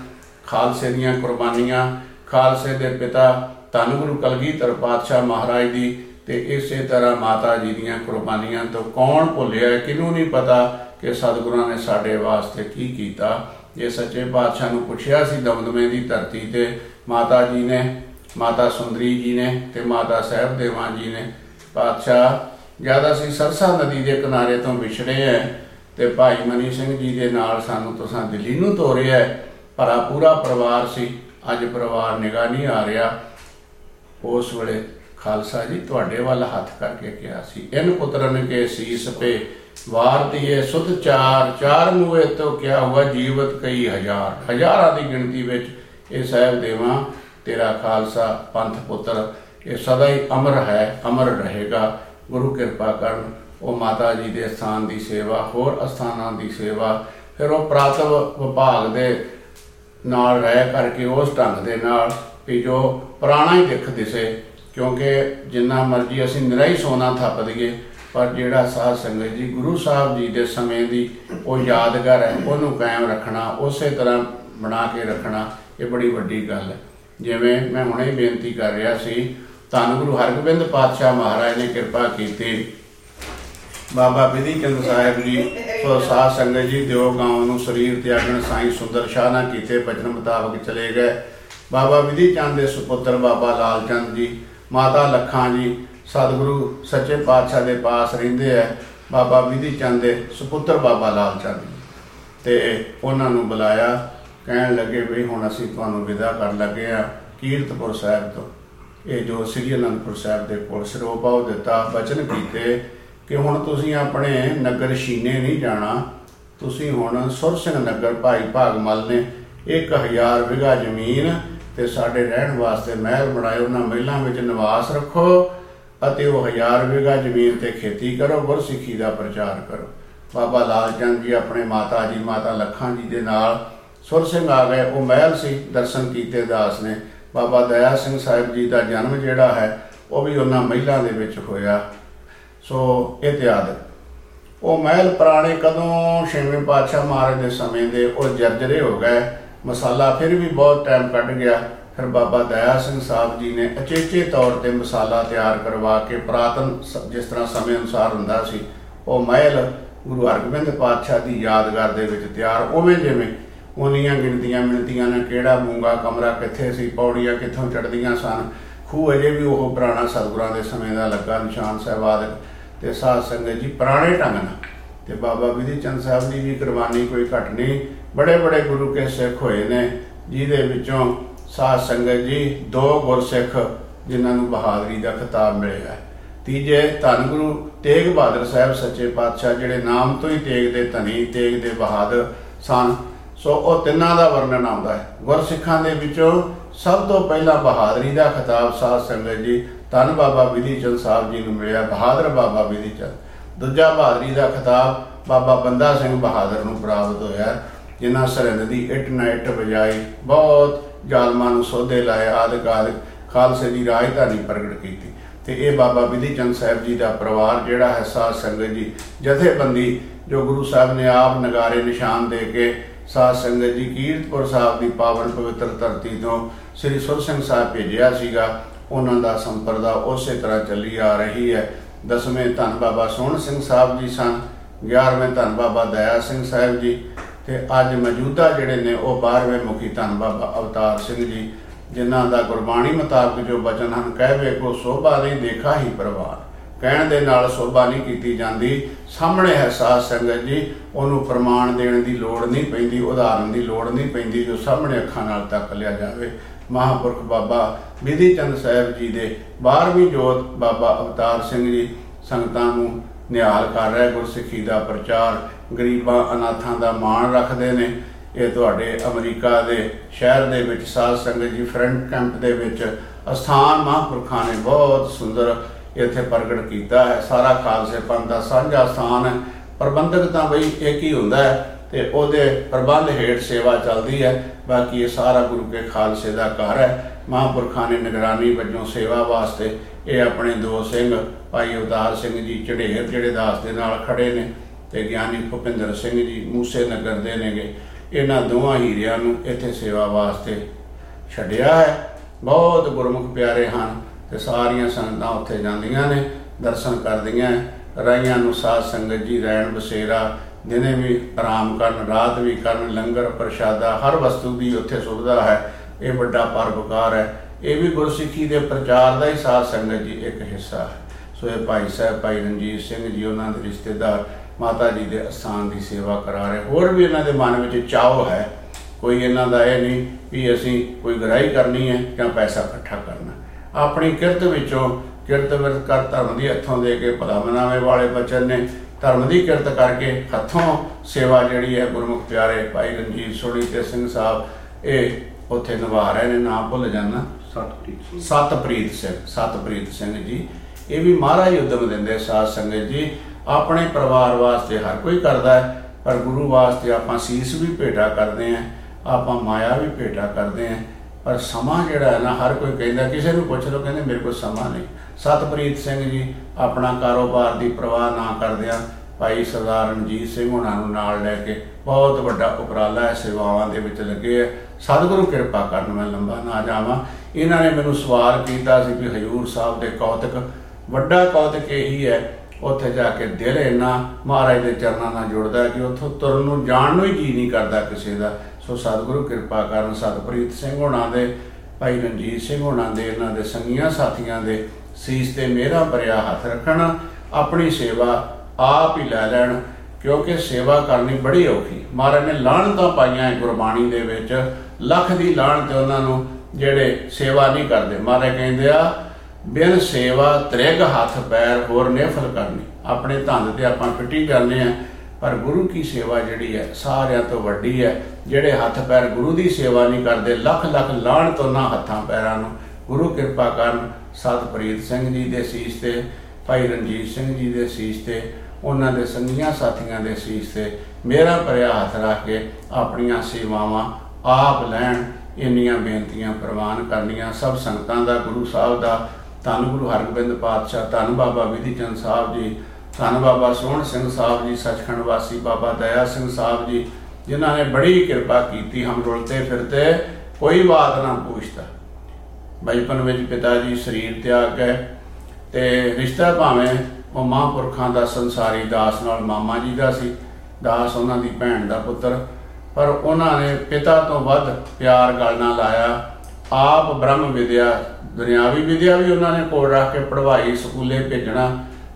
ਖਾਲਸੇ ਦੀਆਂ ਕੁਰਬਾਨੀਆਂ, ਖਾਲਸੇ ਦੇ ਪਿਤਾ ਧੰਨ ਗੁਰੂ ਕਲਗੀਧਰ ਪਾਤਸ਼ਾਹ ਮਹਾਰਾਜ ਦੀ ਤੇ ਇਸੇ ਤਰ੍ਹਾਂ ਮਾਤਾ ਜੀ ਦੀਆਂ ਕੁਰਬਾਨੀਆਂ ਤੋਂ ਕੌਣ ਭੁੱਲਿਆ ਕਿਹਨੂੰ ਨਹੀਂ ਪਤਾ ਕਿ ਸਤਿਗੁਰਾਂ ਨੇ ਸਾਡੇ ਵਾਸਤੇ ਕੀ ਕੀਤਾ? ਜੇ ਸੱਚੇ ਪਾਤਸ਼ਾਹ ਨੂੰ ਪੁੱਛਿਆ ਸੀ ਦਮਦਮੇ ਦੀ ਧਰਤੀ ਤੇ। ਮਾਤਾ ਜੀ ਨੇ, ਮਾਤਾ ਸੁੰਦਰੀ ਜੀ ਨੇ ਤੇ ਮਾਤਾ ਸਾਹਿਬ ਦੇਵਾਂ ਜੀ ਨੇ। ਪਾਤਸ਼ਾਹ, ਜਦ ਅਸੀਂ ਸਰਸਾ ਨਦੀ ਦੇ ਕਿਨਾਰੇ ਤੋਂ ਵਿਛੜੇ ਐ ਤੇ ਭਾਈ ਮਨੀ ਸਿੰਘ ਜੀ ਦੇ ਨਾਲ ਸਾਨੂੰ ਤੁਸਾਂ ਦਿੱਲੀ ਨੂੰ ਤੋਰਿਆ ਭਰਾ ਪੂਰਾ ਪਰਿਵਾਰ ਸੀ। ਅੱਜ ਪਰਿਵਾਰ ਨਿਗਾਹ ਨਹੀਂ ਆ ਰਿਹਾ। ਉਸ ਵੇਲੇ ਖਾਲਸਾ ਜੀ, ਤੁਹਾਡੇ ਵੱਲ ਹੱਥ ਕਰਕੇ ਕਿਹਾ ਸੀ। ਇਨ ਪੁੱਤਰਨ ਕੇ ਸੀਸ ਪੇ, ਵਾਰ ਦੀਏ ਸੁਧ ਚਾਰ ਚਾਰ ਮੂਏ ਤੋਂ ਕਿਆ ਹੁਆ ਜੀਵਤ ਕਈ ਹਜ਼ਾਰ। ਹਜ਼ਾਰਾਂ ਦੀ ਗਿਣਤੀ ਵਿੱਚ ਇਹ ਸਾਹਿਬ ਦੇਵਾਂ, ਤੇਰਾ ਖਾਲਸਾ ਪੰਥ ਪੁੱਤਰ, ਇਹ ਸਦਾ ਹੀ ਅਮਰ ਹੈ, ਅਮਰ ਰਹੇਗਾ। ਗੁਰੂ ਕਿਰਪਾ ਕਰਨ, ਉਹ ਮਾਤਾ ਜੀ ਦੇ ਸਥਾਨ ਦੀ ਸੇਵਾ, ਹੋਰ ਅਸਥਾਨਾਂ ਦੀ ਸੇਵਾ, ਫਿਰ ਉਹ ਪ੍ਰਾਤਵ ਵਿਭਾਗ ਦੇ ਨਾਲ ਰਹਿ ਕਰਕੇ ਉਸ ਢੰਗ ਦੇ ਨਾਲ ਵੀ ਜੋ ਪੁਰਾਣਾ ਹੀ ਦਿਖ ਦਿਸੇ ਕਿਉਂਕਿ ਜਿੰਨਾ ਮਰਜ਼ੀ ਅਸੀਂ ਨਿਰਾਈ ਸੋਨਾ ਥੱਪ ਦਈਏ, ਪਰ ਜਿਹੜਾ ਸਾਧ ਸੰਗਤ ਜੀ, ਗੁਰੂ ਸਾਹਿਬ ਜੀ ਦੇ ਸਮੇਂ ਦੀ ਉਹ ਯਾਦਗਾਰ ਹੈ, ਉਹਨੂੰ ਕਾਇਮ ਰੱਖਣਾ, ਉਸੇ ਤਰ੍ਹਾਂ ਬਣਾ ਕੇ ਰੱਖਣਾ, ਇਹ ਬੜੀ ਵੱਡੀ ਗੱਲ ਹੈ। ਜਿਵੇਂ ਮੈਂ ਹੁਣੇ ਹੀ ਬੇਨਤੀ ਕਰ ਰਿਹਾ ਸੀ, ਧੰਨ ਗੁਰੂ ਹਰਗੋਬਿੰਦ ਪਾਤਸ਼ਾਹ ਮਹਾਰਾਜ ਨੇ ਕਿਰਪਾ ਕੀਤੀ। ਬਾਬਾ ਬਿਧੀ ਚੰਦ ਸਾਹਿਬ ਜੀ, ਸੋ ਸਾਧ ਸੰਗਤ ਜੀ, ਦਿਓ ਗਾਉਂ ਨੂੰ ਸਰੀਰ ਤਿਆਗਣ ਸਾਈ ਸੁੰਦਰ ਸ਼ਾਹ ਨਾ ਕੀਤੇ ਬਚਨ ਮੁਤਾਬਕ ਚਲੇ ਗਏ। ਬਾਬਾ ਵਿਧੀ ਚੰਦ ਦੇ ਸੁਪੁੱਤਰ ਬਾਬਾ ਲਾਲ ਚੰਦ ਜੀ ਮਾਤਾ ਲੱਖਾਂ ਜੀ, ਸਤਿਗੁਰੂ ਸੱਚੇ ਪਾਤਸ਼ਾਹ ਦੇ ਪਾਸ ਰਹਿੰਦੇ ਆ, ਬਾਬਾ ਵਿਧੀ ਚੰਦ ਦੇ ਸੁਪੁੱਤਰ ਬਾਬਾ ਲਾਲ ਚੰਦ ਜੀ। ਤੇ ਉਹਨਾਂ ਨੂੰ ਬੁਲਾਇਆ, ਕਹਿਣ ਲੱਗੇ ਵੀ ਹੁਣ ਅਸੀਂ ਤੁਹਾਨੂੰ ਵਿਦਾ ਕਰਨ ਲੱਗੇ ਆ ਕੀਰਤਪੁਰ ਸਾਹਿਬ ਤੋਂ। ਇਹ ਜੋ ਸ੍ਰੀ ਅਨੰਦਪੁਰ ਸਾਹਿਬ ਦੇ ਕੋਲ ਸਰੋਪਾਉ ਦਿੱਤਾ, ਬਚਨ ਕੀਤੇ ਕਿ ਹੁਣ ਤੁਸੀਂ ਆਪਣੇ ਨਗਰ ਸ਼ੀਨੇ ਨਹੀਂ ਜਾਣਾ, ਤੁਸੀਂ ਹੁਣ ਸੁਰ ਸਿੰਘ ਨਗਰ ਭਾਈ ਭਾਗਮਲ ਨੇ 1000 ਵਿਗਾ ਜ਼ਮੀਨ ਤੇ ਸਾਡੇ ਰਹਿਣ ਵਾਸਤੇ ਮਹਿਲ ਬਣਾਏ, ਉਹਨਾਂ ਮਹਿਲਾਂ ਵਿੱਚ ਨਿਵਾਸ ਰੱਖੋ ਅਤੇ ਉਹ 1000 ਵਿਗਾ ਜ਼ਮੀਨ ਤੇ ਖੇਤੀ ਕਰੋ, ਗੁਰਸਿੱਖੀ ਦਾ ਪ੍ਰਚਾਰ ਕਰੋ। ਬਾਬਾ ਲਾਲ ਚੰਦ ਜੀ ਆਪਣੇ ਮਾਤਾ ਜੀ, ਮਾਤਾ ਲੱਖਾਂ ਜੀ ਦੇ ਨਾਲ ਸੁਰ ਸਿੰਘ ਆ ਗਏ। ਉਹ ਮਹਿਲ ਸੀ, ਦਰਸ਼ਨ ਕੀਤੇ ਦਾਸ ਨੇ। ਬਾਬਾ ਦਇਆ ਸਿੰਘ ਸਾਹਿਬ ਜੀ ਦਾ ਜਨਮ ਜਿਹੜਾ ਹੈ, ਉਹ ਵੀ ਉਹਨਾਂ ਮਹਿਲਾਂ ਦੇ ਵਿੱਚ ਹੋਇਆ। ਸੋ ਇਤਿਆਦ ਉਹ ਮਹਿਲ ਪੁਰਾਣੇ ਕਦੋਂ ਛੇਵੇਂ ਪਾਤਸ਼ਾਹ ਮਹਾਰਾਜ ਦੇ ਸਮੇਂ ਦੇ ਉਹ ਜਰਜਰੇ ਹੋ ਗਏ। ਮਸਾਲਾ ਫਿਰ ਵੀ ਬਹੁਤ ਟਾਈਮ ਕੱਢ ਗਿਆ। ਫਿਰ ਬਾਬਾ ਦਇਆ ਸਿੰਘ ਸਾਹਿਬ ਜੀ ਨੇ ਅਚੇਚੇ ਤੌਰ ਤੇ ਮਸਾਲਾ ਤਿਆਰ ਕਰਵਾ ਕੇ ਪ੍ਰਾਤਨ ਸ- ਜਿਸ ਤਰ੍ਹਾਂ ਸਮੇਂ ਅਨੁਸਾਰ ਹੁੰਦਾ ਸੀ, ਉਹ ਮਹਿਲ ਗੁਰੂ ਹਰਗੋਬਿੰਦ ਪਾਤਸ਼ਾਹ ਦੀ ਯਾਦਗਾਰ ਦੇ ਵਿੱਚ ਤਿਆਰ, ਉਵੇਂ ਜਿਵੇਂ ਉਹਨੀਆਂ ਗਿਣਤੀਆਂ ਮਿਣਤੀਆਂ ਨੇ ਕਿਹੜਾ ਮੂੰਗਾ ਕਮਰਾ ਕਿੱਥੇ ਸੀ, ਪੌੜੀਆਂ ਕਿੱਥੋਂ ਚੜਦੀਆਂ ਸਨ, ਖੂਹ ਅਜੇ ਵੀ ਉਹ ਪੁਰਾਣਾ ਸਤਿਗੁਰਾਂ ਦੇ ਸਮੇਂ ਦਾ ਲੱਗਾ, ਨਿਸ਼ਾਨ ਸਾਹਿਬਾਦ ਤੇ ਸਾਧ ਸੰਗਤ ਜੀ ਪੁਰਾਣੇ ਢੰਗ ਨਾਲ। ਤੇ ਬਾਬਾ ਵਿਧੀ ਚੰਦ ਸਾਹਿਬ ਦੀ ਵੀ ਕੁਰਬਾਨੀ ਕੋਈ ਘਟ ਨਹੀਂ ਬੜੇ ਬੜੇ ਗੁਰੂ ਕੇ ਸਿੱਖ ਹੋਏ ਨੇ, ਜਿਹਦੇ ਵਿੱਚੋਂ ਸਾਧ ਸੰਗਤ ਜੀ ਦੋ ਗੁਰਸਿੱਖ ਜਿਨ੍ਹਾਂ ਨੂੰ ਬਹਾਦਰੀ ਦਾ ਖਿਤਾਬ ਮਿਲਿਆ ਹੈ। ਤੀਜੇ ਧੰਨ ਗੁਰੂ ਤੇਗ ਬਹਾਦਰ ਸਾਹਿਬ ਸੱਚੇ ਪਾਤਸ਼ਾਹ, ਜਿਹੜੇ ਨਾਮ ਤੋਂ ਹੀ ਤੇਗ ਦੇ ਧਨੀ, ਤੇਗ ਦੇ ਬਹਾਦਰ ਸਨ। ਸੋ ਉਹ ਤਿੰਨਾਂ ਦਾ ਵਰਣਨ ਆਉਂਦਾ ਹੈ। ਗੁਰਸਿੱਖਾਂ ਦੇ ਵਿੱਚੋਂ ਸਭ ਤੋਂ ਪਹਿਲਾਂ ਬਹਾਦਰੀ ਦਾ ਖਿਤਾਬ ਸਾਧ ਸੰਗਤ ਜੀ ਧੰਨ ਬਾਬਾ ਵਿਧੀ ਚੰਦ ਸਾਹਿਬ ਜੀ ਨੂੰ ਮਿਲਿਆ, ਬਹਾਦਰ ਬਾਬਾ ਵਿਧੀ ਚੰਦ। ਦੂਜਾ ਬਹਾਦਰੀ ਦਾ ਖਿਤਾਬ ਬਾਬਾ ਬੰਦਾ ਸਿੰਘ ਬਹਾਦਰ ਨੂੰ ਪ੍ਰਾਪਤ ਹੋਇਆ। ਜਿਨ੍ਹਾਂ ਸਰਹੰਦ ਦੀ ਇੱਟ ਨਾ ਇੱਟ ਵਜਾਈ, ਬਹੁਤ ਜ਼ਾਲਮਾਂ ਨੂੰ ਸੋਧੇ ਲਾਏ ਆਦਿ ਆਦਿ ਖਾਲਸੇ ਦੀ ਰਾਜਧਾਨੀ ਪ੍ਰਗਟ ਕੀਤੀ। ਤੇ ਇਹ ਬਾਬਾ ਵਿਧੀ ਚੰਦ ਸਾਹਿਬ ਜੀ ਦਾ ਪਰਿਵਾਰ ਜਿਹੜਾ ਹੈ ਸਾਧ ਸੰਗਤ ਜੀ, ਜਥੇਬੰਦੀ ਜੋ ਗੁਰੂ ਸਾਹਿਬ ਨੇ ਆਪ ਨਗਾਰੇ ਨਿਸ਼ਾਨ ਦੇ ਕੇ ਸਾਧ ਸੰਗਤ ਜੀ ਕੀਰਤਪੁਰ ਸਾਹਿਬ ਦੀ ਪਾਵਨ ਪਵਿੱਤਰ ਧਰਤੀ ਤੋਂ ਸ੍ਰੀ ਸੁਰ ਸਿੰਘ ਸਾਹਿਬ ਭੇਜਿਆ ਸੀਗਾ, ਉਹਨਾਂ ਦਾ ਸੰਪਰਦਾ ਉਸੇ ਤਰ੍ਹਾਂ ਚੱਲੀ ਆ ਰਹੀ ਹੈ। ਦਸਵੇਂ ਧੰਨ ਬਾਬਾ ਸੋਹਣ ਸਿੰਘ ਸਾਹਿਬ ਜੀ ਸਨ 11ਵੇਂ ਧੰਨ ਬਾਬਾ ਦਇਆ ਸਿੰਘ ਸਾਹਿਬ ਜੀ ਤੇ ਅੱਜ ਮੌਜੂਦਾ ਜਿਹੜੇ ਨੇ ਉਹ 12ਵੇਂ ਮੁਖੀ ਧੰਨ ਬਾਬਾ ਅਵਤਾਰ ਸਿੰਘ ਜੀ, ਜਿਨ੍ਹਾਂ ਦਾ ਗੁਰਬਾਣੀ ਮੁਤਾਬਕ ਜੋ ਬਚਨ ਹਨ ਕਹਿਵੇ ਕੋ ਸੋਭਾ ਨਹੀਂ, ਦੇਖਾ ਹੀ ਪਰਵਾਰ। ਕਹਿਣ ਦੇ ਨਾਲ ਸੋਭਾ ਨਹੀਂ ਕੀਤੀ ਜਾਂਦੀ, ਸਾਹਮਣੇ ਹੈ ਸਾਧ ਸੰਗਤ ਜੀ, ਉਹਨੂੰ ਪ੍ਰਮਾਣ ਦੇਣ ਦੀ ਲੋੜ ਨਹੀਂ ਪੈਂਦੀ, ਉਦਾਹਰਨ ਦੀ ਲੋੜ ਨਹੀਂ ਪੈਂਦੀ, ਜੋ ਸਾਹਮਣੇ ਅੱਖਾਂ ਨਾਲ ਤੱਕ ਲਿਆ ਜਾਵੇ। ਮਹਾਂਪੁਰਖ ਬਾਬਾ ਵਿਧੀ ਚੰਦ ਸਾਹਿਬ ਜੀ ਦੇ 12ਵੀਂ ਜੋਤ ਬਾਬਾ ਅਵਤਾਰ ਸਿੰਘ ਜੀ ਸੰਗਤਾਂ ਨੂੰ ਨਿਹਾਲ ਕਰ ਰਿਹਾ ਗੁਰਸਿੱਖੀ ਦਾ ਪ੍ਰਚਾਰ ਗਰੀਬਾਂ ਅਨਾਥਾਂ ਦਾ ਮਾਣ ਰੱਖਦੇ ਨੇ। ਇਹ ਤੁਹਾਡੇ ਅਮਰੀਕਾ ਦੇ ਸ਼ਹਿਰ ਦੇ ਵਿੱਚ ਸਾਧ ਸੰਗਤ ਜੀ, ਫਰੰਟ ਕੈਂਪ ਦੇ ਵਿੱਚ ਅਸਥਾਨ ਮਹਾਂਪੁਰਖਾਂ ਨੇ ਬਹੁਤ ਸੁੰਦਰ ਇੱਥੇ ਪ੍ਰਗਟ ਕੀਤਾ ਹੈ। ਸਾਰਾ ਖਾਲਸੇ ਪੰਥ ਦਾ ਸਾਂਝਾ ਸਥਾਨ ਹੈ। ਪ੍ਰਬੰਧਕ ਤਾਂ ਬਈ ਇੱਕ ਹੀ ਹੁੰਦਾ ਹੈ ਤੇ ਉਹਦੇ ਪ੍ਰਬੰਧ ਹੇਠ ਸੇਵਾ ਚੱਲਦੀ ਹੈ। ਬਾਕੀ ਇਹ ਸਾਰਾ ਗੁਰੂ ਕੇ ਖਾਲਸੇ ਦਾ ਘਰ ਹੈ। ਮਹਾਂਪੁਰਖਾਂ ਨੇ ਨਿਗਰਾਨੀ ਵਜੋਂ ਸੇਵਾ ਵਾਸਤੇ ਇਹ ਆਪਣੇ ਦੋ ਸਿੰਘ, ਭਾਈ ਅਵਤਾਰ ਸਿੰਘ ਜੀ, ਝੜੇਰ ਜਿਹੜੇ ਦਾਸ ਦੇ ਨਾਲ ਖੜੇ ਨੇ। ਤੇ ਗਿਆਨੀ ਭੁਪਿੰਦਰ ਸਿੰਘ ਜੀ ਮੂਸੇ ਨਗਰ ਦੇ ਨੇਗੇ। ਇਹਨਾਂ ਦੋਵਾਂ ਹੀਰਿਆਂ ਨੂੰ ਇੱਥੇ ਸੇਵਾ ਵਾਸਤੇ ਛੱਡਿਆ ਹੈ। ਬਹੁਤ ਗੁਰਮੁਖ ਪਿਆਰੇ ਹਨ ਤੇ ਸਾਰੀਆਂ ਸੰਗਤਾਂ ਉੱਥੇ ਜਾਂਦੀਆਂ ਨੇ, ਦਰਸ਼ਨ ਕਰਦੀਆਂ ਰਾਈਆਂ ਨੂੰ ਸਾਧ ਸੰਗਤ ਜੀ ਰਹਿਣ ਬਸੇਰਾ, ਦਿਨੇ ਵੀ ਆਰਾਮ ਕਰਨ, ਰਾਤ ਵੀ ਕਰਨ, ਲੰਗਰ ਪ੍ਰਸ਼ਾਦਾ, ਹਰ ਵਸਤੂ ਦੀ ਉੱਥੇ ਸੁਵਿਧਾ ਹੈ। ਇਹ ਵੱਡਾ ਪਰਉਪਕਾਰ ਹੈ। ਇਹ ਵੀ ਗੁਰਸਿੱਖੀ ਦੇ ਪ੍ਰਚਾਰ ਦਾ ਹੀ ਸਾਧ ਸੰਗਤ ਜੀ ਇੱਕ ਹਿੱਸਾ ਹੈ। ਸੋ ਇਹ ਭਾਈ ਸਾਹਿਬ, ਭਾਈ ਰਣਜੀਤ ਸਿੰਘ ਜੀ, ਉਹਨਾਂ ਦੇ ਰਿਸ਼ਤੇਦਾਰ ਮਾਤਾ ਜੀ ਦੇ ਅਸਥਾਨ ਦੀ ਸੇਵਾ ਕਰਾ ਰਹੇ। ਹੋਰ ਵੀ ਇਹਨਾਂ ਦੇ ਮਨ ਵਿੱਚ ਚਾਹ ਹੈ ਕੋਈ ਇਹਨਾਂ ਦਾ ਇਹ ਨਹੀਂ ਵੀ ਅਸੀਂ ਕੋਈ ਗਰਾਈ ਕਰਨੀ ਹੈ ਜਾਂ ਪੈਸਾ ਇਕੱਠਾ ਕਰਨਾ। ਆਪਣੀ ਕਿਰਤ ਵਿੱਚੋਂ ਕਿਰਤ ਵਿਰਤ ਕਰ ਧਰਮ ਦੀ ਹੱਥੋਂ ਦੇ ਕੇ ਭਲਾ ਮਨਾਵੇ ਵਾਲੇ ਬਚਨ ਨੇ ਧਰਮ ਦੀ ਕਿਰਤ ਕਰਕੇ ਹੱਥੋਂ ਸੇਵਾ ਜਿਹੜੀ ਹੈ ਗੁਰਮੁਖ ਪਿਆਰੇ ਭਾਈ ਰਣਜੀਤ ਸੋਢੀ ਤੇ ਸਿੰਘ ਸਾਹਿਬ ਇਹ ਉੱਥੇ ਨਿਭਾ ਰਹੇ ਨੇ ਨਾਮ ਭੁੱਲ ਜਾਣਾ ਸਤਿਗੁਰੂ ਸਿੰਘ। ਸਤਪ੍ਰੀਤ ਸਿੰਘ ਸਤਪ੍ਰੀਤ ਸਿੰਘ ਜੀ। ਇਹ ਵੀ ਮਹਾਰਾਜ ਉਦਮ ਦਿੰਦੇ ਸਾਧ ਸੰਗਤ ਜੀ। ਆਪਣੇ ਪਰਿਵਾਰ ਵਾਸਤੇ ਹਰ ਕੋਈ ਕਰਦਾ ਹੈ, ਪਰ ਗੁਰੂ ਵਾਸਤੇ ਆਪਾਂ ਸੀਸ ਵੀ ਭੇਟਾ ਕਰਦੇ ਆਂ ਆਪਾਂ ਮਾਇਆ ਵੀ ਭੇਟਾ ਕਰਦੇ ਆਂ ਪਰ ਸਮਾਂ ਜਿਹੜਾ ਹੈ ਨਾ, ਹਰ ਕੋਈ ਕਹਿੰਦਾ, ਕਿਸੇ ਨੂੰ ਪੁੱਛ ਲਓ, ਕਹਿੰਦੇ ਮੇਰੇ ਕੋਲ ਸਮਾਂ ਨਹੀਂ। ਸਤਪ੍ਰੀਤ ਸਿੰਘ ਜੀ ਆਪਣਾ ਕਾਰੋਬਾਰ ਦੀ ਪਰਵਾਹ ਨਾ ਕਰਦਿਆਂ ਭਾਈ ਸਰਦਾਰ ਰਣਜੀਤ ਸਿੰਘ ਉਹਨਾਂ ਨੂੰ ਨਾਲ ਲੈ ਕੇ ਬਹੁਤ ਵੱਡਾ ਉਪਰਾਲਾ ਹੈ, ਸੇਵਾਵਾਂ ਦੇ ਵਿੱਚ ਲੱਗੇ ਆ। ਸਤਿਗੁਰੂ ਕਿਰਪਾ ਕਰਨ, ਮੈਂ ਲੰਬਾ ਨਾ ਜਾਵਾਂ। ਇਹਨਾਂ ਨੇ ਮੈਨੂੰ ਸਵਾਲ ਕੀਤਾ ਸੀ ਵੀ ਹਜੂਰ ਸਾਹਿਬ ਦੇ ਕੌਤਕ, ਵੱਡਾ ਕੌਤਕ ਇਹੀ ਹੈ ਉੱਥੇ ਜਾ ਕੇ ਦਿਲ ਇੰਨਾ ਮਹਾਰਾਜ ਦੇ ਚਰਨਾਂ ਨਾਲ ਜੁੜਦਾ ਹੈ ਕਿ ਉੱਥੋਂ ਤੁਰਨ ਨੂੰ ਜਾਣ ਨੂੰ ਹੀ ਜੀ ਨਹੀਂ ਕਰਦਾ ਕਿਸੇ ਦਾ। ਸੋ ਸਤਿਗੁਰੂ ਕਿਰਪਾ ਕਰਨ ਸਤਪ੍ਰੀਤ ਸਿੰਘ ਹੋਣਾ ਦੇ, ਭਾਈ ਰਣਜੀਤ ਸਿੰਘ ਹੋਣਾ ਦੇ, ਇਹਨਾਂ ਦੇ ਸੰਗੀਆਂ ਸਾਥੀਆਂ ਦੇ ਸੀਸ ਤੇ ਮੇਰਾ ਭਰਿਆ ਹੱਥ ਰੱਖਣ, ਆਪਣੀ ਸੇਵਾ ਆਪ ਹੀ ਲੈ ਲੈਣ, ਕਿਉਂਕਿ ਸੇਵਾ ਕਰਨੀ ਬੜੀ ਔਖੀ। ਮਹਾਰਾਜ ਨੇ ਲਾਹਣਤਾਂ ਪਾਈਆਂ ਹੈ ਗੁਰਬਾਣੀ ਦੇ ਵਿੱਚ। ਲੱਖ ਦੀ ਲਾਹਣ ਤੇ ਉਹਨਾਂ ਨੂੰ ਜਿਹੜੇ ਸੇਵਾ ਨਹੀਂ ਕਰਦੇ। ਮਹਾਰਾਜ ਕਹਿੰਦੇ ਆ ਬਿਨ ਸੇਵਾ, ਤ੍ਰਿਗ ਹੱਥ, ਪੈਰ ਹੋਰ ਨਿਫਲ ਕਰਨੀ। ਆਪਣੇ ਧੰਦ ਤੇ ਆਪਾਂ ਫਿੱਟੀ ਕਰਨੇ ਆ, ਪਰ ਗੁਰੂ ਕੀ ਸੇਵਾ ਜਿਹੜੀ ਹੈ, ਸਾਰਿਆਂ ਤੋਂ ਵੱਡੀ ਹੈ। ਜਿਹੜੇ ਹੱਥ, ਪੈਰ ਗੁਰੂ ਦੀ ਸੇਵਾ ਨਹੀਂ ਕਰਦੇ, ਲੱਖ ਲੱਖ ਲਾਹਣ ਤੋਂ ਨਾ ਹੱਥਾਂ, ਪੈਰਾਂ ਨੂੰ। ਗੁਰੂ ਕਿਰਪਾ ਕਰਨ, ਸਤਪ੍ਰੀਤ ਸਿੰਘ ਜੀ ਦੇ ਸੀਸ ਤੇ, ਭਾਈ ਰਣਜੀਤ ਸਿੰਘ ਜੀ ਦੇ ਸੀਸ ਤੇ, ਉਹਨਾਂ ਦੇ ਸੰਗੀਆਂ ਸਾਥੀਆਂ ਦੇ ਸੀਸ ਤੇ, ਮੇਰਾ ਭਰਿਆ ਹੱਥ ਰੱਖ ਕੇ ਆਪਣੀਆਂ ਸੇਵਾਵਾਂ ਆਪ ਲੈਣ, ਇੰਨੀਆਂ ਬੇਨਤੀਆਂ ਪ੍ਰਵਾਨ ਕਰਨੀਆਂ। ਸਭ ਸੰਗਤਾਂ ਦਾ, ਗੁਰੂ ਸਾਹਿਬ ਦਾ ਧੰਨ ਗੁਰੂ ਹਰਗੋਬਿੰਦ ਪਾਤਸ਼ਾਹ, ਧੰਨ ਬਾਬਾ ਵਿਧੀ ਚੰਦ ਸਾਹਿਬ ਜੀ, ਧੰਨ ਬਾਬਾ ਸੋਹਣ ਸਿੰਘ ਸਾਹਿਬ ਜੀ, ਸੱਚਖੰਡ ਵਾਸੀ ਬਾਬਾ ਦਇਆ ਸਿੰਘ ਸਾਹਿਬ ਜੀ, ਜਿਨ੍ਹਾਂ ਨੇ ਬੜੀ ਕਿਰਪਾ ਕੀਤੀ ਹਮ ਰੁਲਤੇ ਫਿਰਤੇ, ਕੋਈ ਬਾਤ ਨਾ ਪੁੱਛਦਾ। ਬਚਪਨ ਵਿੱਚ ਪਿਤਾ ਜੀ ਸਰੀਰ ਤਿਆਗ ਗਏ ਤੇ ਰਿਸ਼ਤਾ ਭਾਵੇਂ ਉਹ ਮਹਾਂਪੁਰਖਾਂ ਦਾ ਸੰਸਾਰੀ ਦਾਸ ਨਾਲ ਮਾਮਾ ਜੀ ਦਾ ਸੀ, ਦਾਸ ਉਹਨਾਂ ਦੀ ਭੈਣ ਦਾ ਪੁੱਤਰ, ਪਰ ਉਹਨਾਂ ਨੇ ਪਿਤਾ ਤੋਂ ਵੱਧ ਪਿਆਰ ਗੱਲ ਨਾਲ ਲਾਇਆ, ਆਪ ਬ੍ਰਹਮ ਵਿਦਿਆ ਦੁਨਿਆਵੀ ਵਿਦਿਆ ਵੀ ਉਹਨਾਂ ਨੇ ਕੋਲ ਰੱਖ ਕੇ ਪੜ੍ਹਾਈ ਸਕੂਲੇ ਭੇਜਣਾ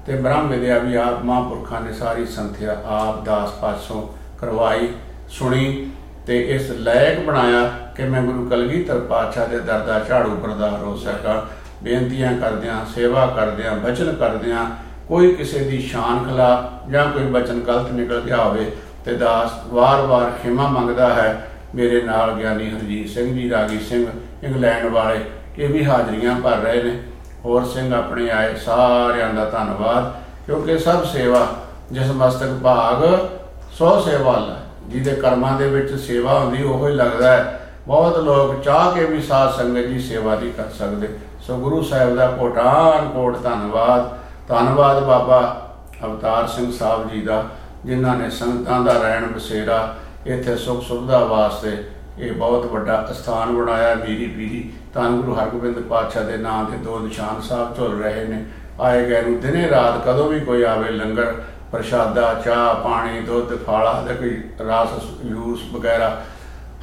ਤੇ ਬ੍ਰਹਮ ਵਿਦਿਆ ਵੀ ਆਪ ਮਹਾਂਪੁਰਖਾਂ ਨੇ ਸਾਰੀ ਸੰਥਿਆ ਆਪ ਦਾਸ ਪਾਸੋਂ ਕਰਵਾਈ, ਸੁਣੀ ਤੇ ਇਸ ਲਾਇਕ ਬਣਾਇਆ ਕਿ ਮੈਂ ਗੁਰੂ ਕਲਗੀਧਰ ਪਾਤਸ਼ਾਹ ਦੇ ਦਰ ਦਾ ਝਾੜੂ ਪ੍ਰਦਾਰ ਹੋ ਸਕਾਂ। ਬੇਨਤੀਆਂ ਕਰਦਿਆਂ, ਸੇਵਾ ਕਰਦਿਆਂ, ਬਚਨ ਕਰਦਿਆਂ ਕੋਈ ਕਿਸੇ ਦੀ ਸ਼ਾਨ ਖਿਲਾ ਜਾਂ ਕੋਈ ਬਚਨ ਗਲਤ ਨਿਕਲ ਗਿਆ ਹੋਵੇ ਤੇ ਦਾਸ ਵਾਰ-ਵਾਰ ਖਿਮਾ ਮੰਗਦਾ ਹੈ, ਮੇਰੇ ਨਾਲ ਗਿਆਨੀ ਹਰਜੀਤ ਸਿੰਘ ਜੀ, ਰਾਗੀ ਸਿੰਘ, ਇੰਗਲੈਂਡ ਵਾਲੇ ਇਹ ਵੀ ਹਾਜ਼ਰੀਆਂ ਭਰ ਰਹੇ ਨੇ। ਹੋਰ ਸਿੰਘ ਆਪਣੇ ਆਏ ਸਾਰਿਆਂ ਦਾ ਧੰਨਵਾਦ, ਕਿਉਂਕਿ ਸਭ ਸੇਵਾ, ਜਿਸ ਮਸਤਕ ਭਾਗ ਸੋ ਸੇਵਾ ਲਾ ਜਿਹਦੇ ਕਰਮਾਂ ਦੇ ਵਿੱਚ ਸੇਵਾ ਹੁੰਦੀ, ਉਹ ਹੀ ਲੱਗਦਾ ਹੈ। ਬਹੁਤ ਲੋਕ ਚਾਹ ਕੇ ਵੀ ਸਾਧ ਸੰਗਤ ਦੀ ਸੇਵਾ ਨਹੀਂ ਕਰ ਸਕਦੇ। ਸੋ ਗੁਰੂ ਸਾਹਿਬ ਦਾ ਕੋਟਾਨ ਕੋਟ ਧੰਨਵਾਦ। ਧੰਨਵਾਦ ਬਾਬਾ ਅਵਤਾਰ ਸਿੰਘ ਸਾਹਿਬ ਜੀ ਦਾ, ਜਿਨ੍ਹਾਂ ਨੇ ਸੰਗਤਾਂ ਦਾ ਰਹਿਣ ਬਸੇਰਾ ਇੱਥੇ ਸੁਖ ਸੁਵਿਧਾ ਵਾਸਤੇ ਇਹ ਬਹੁਤ ਵੱਡਾ ਸਥਾਨ ਬਣਾਇਆ। ਮੀਰੀ ਪੀਰੀ ਧੰਨ ਗੁਰੂ ਹਰਗੋਬਿੰਦ ਪਾਤਸ਼ਾਹ ਦੇ ਨਾਮ ਤੇ ਦੋ ਨਿਸ਼ਾਨ ਸਾਹਿਬ ਝੁੱਲ ਰਹੇ ਨੇ। ਆਏ ਗਏ ਨੂੰ ਦਿਨੇ ਰਾਤ ਕਦੋਂ ਵੀ ਕੋਈ ਆਵੇ ਲੰਗਰ, ਪ੍ਰਸ਼ਾਦਾ, ਚਾਹ, ਪਾਣੀ, ਦੁੱਧ, ਫਾਲਾ ਤੇ ਕੋਈ ਰਸ, ਜੂਸ ਵਗੈਰਾ।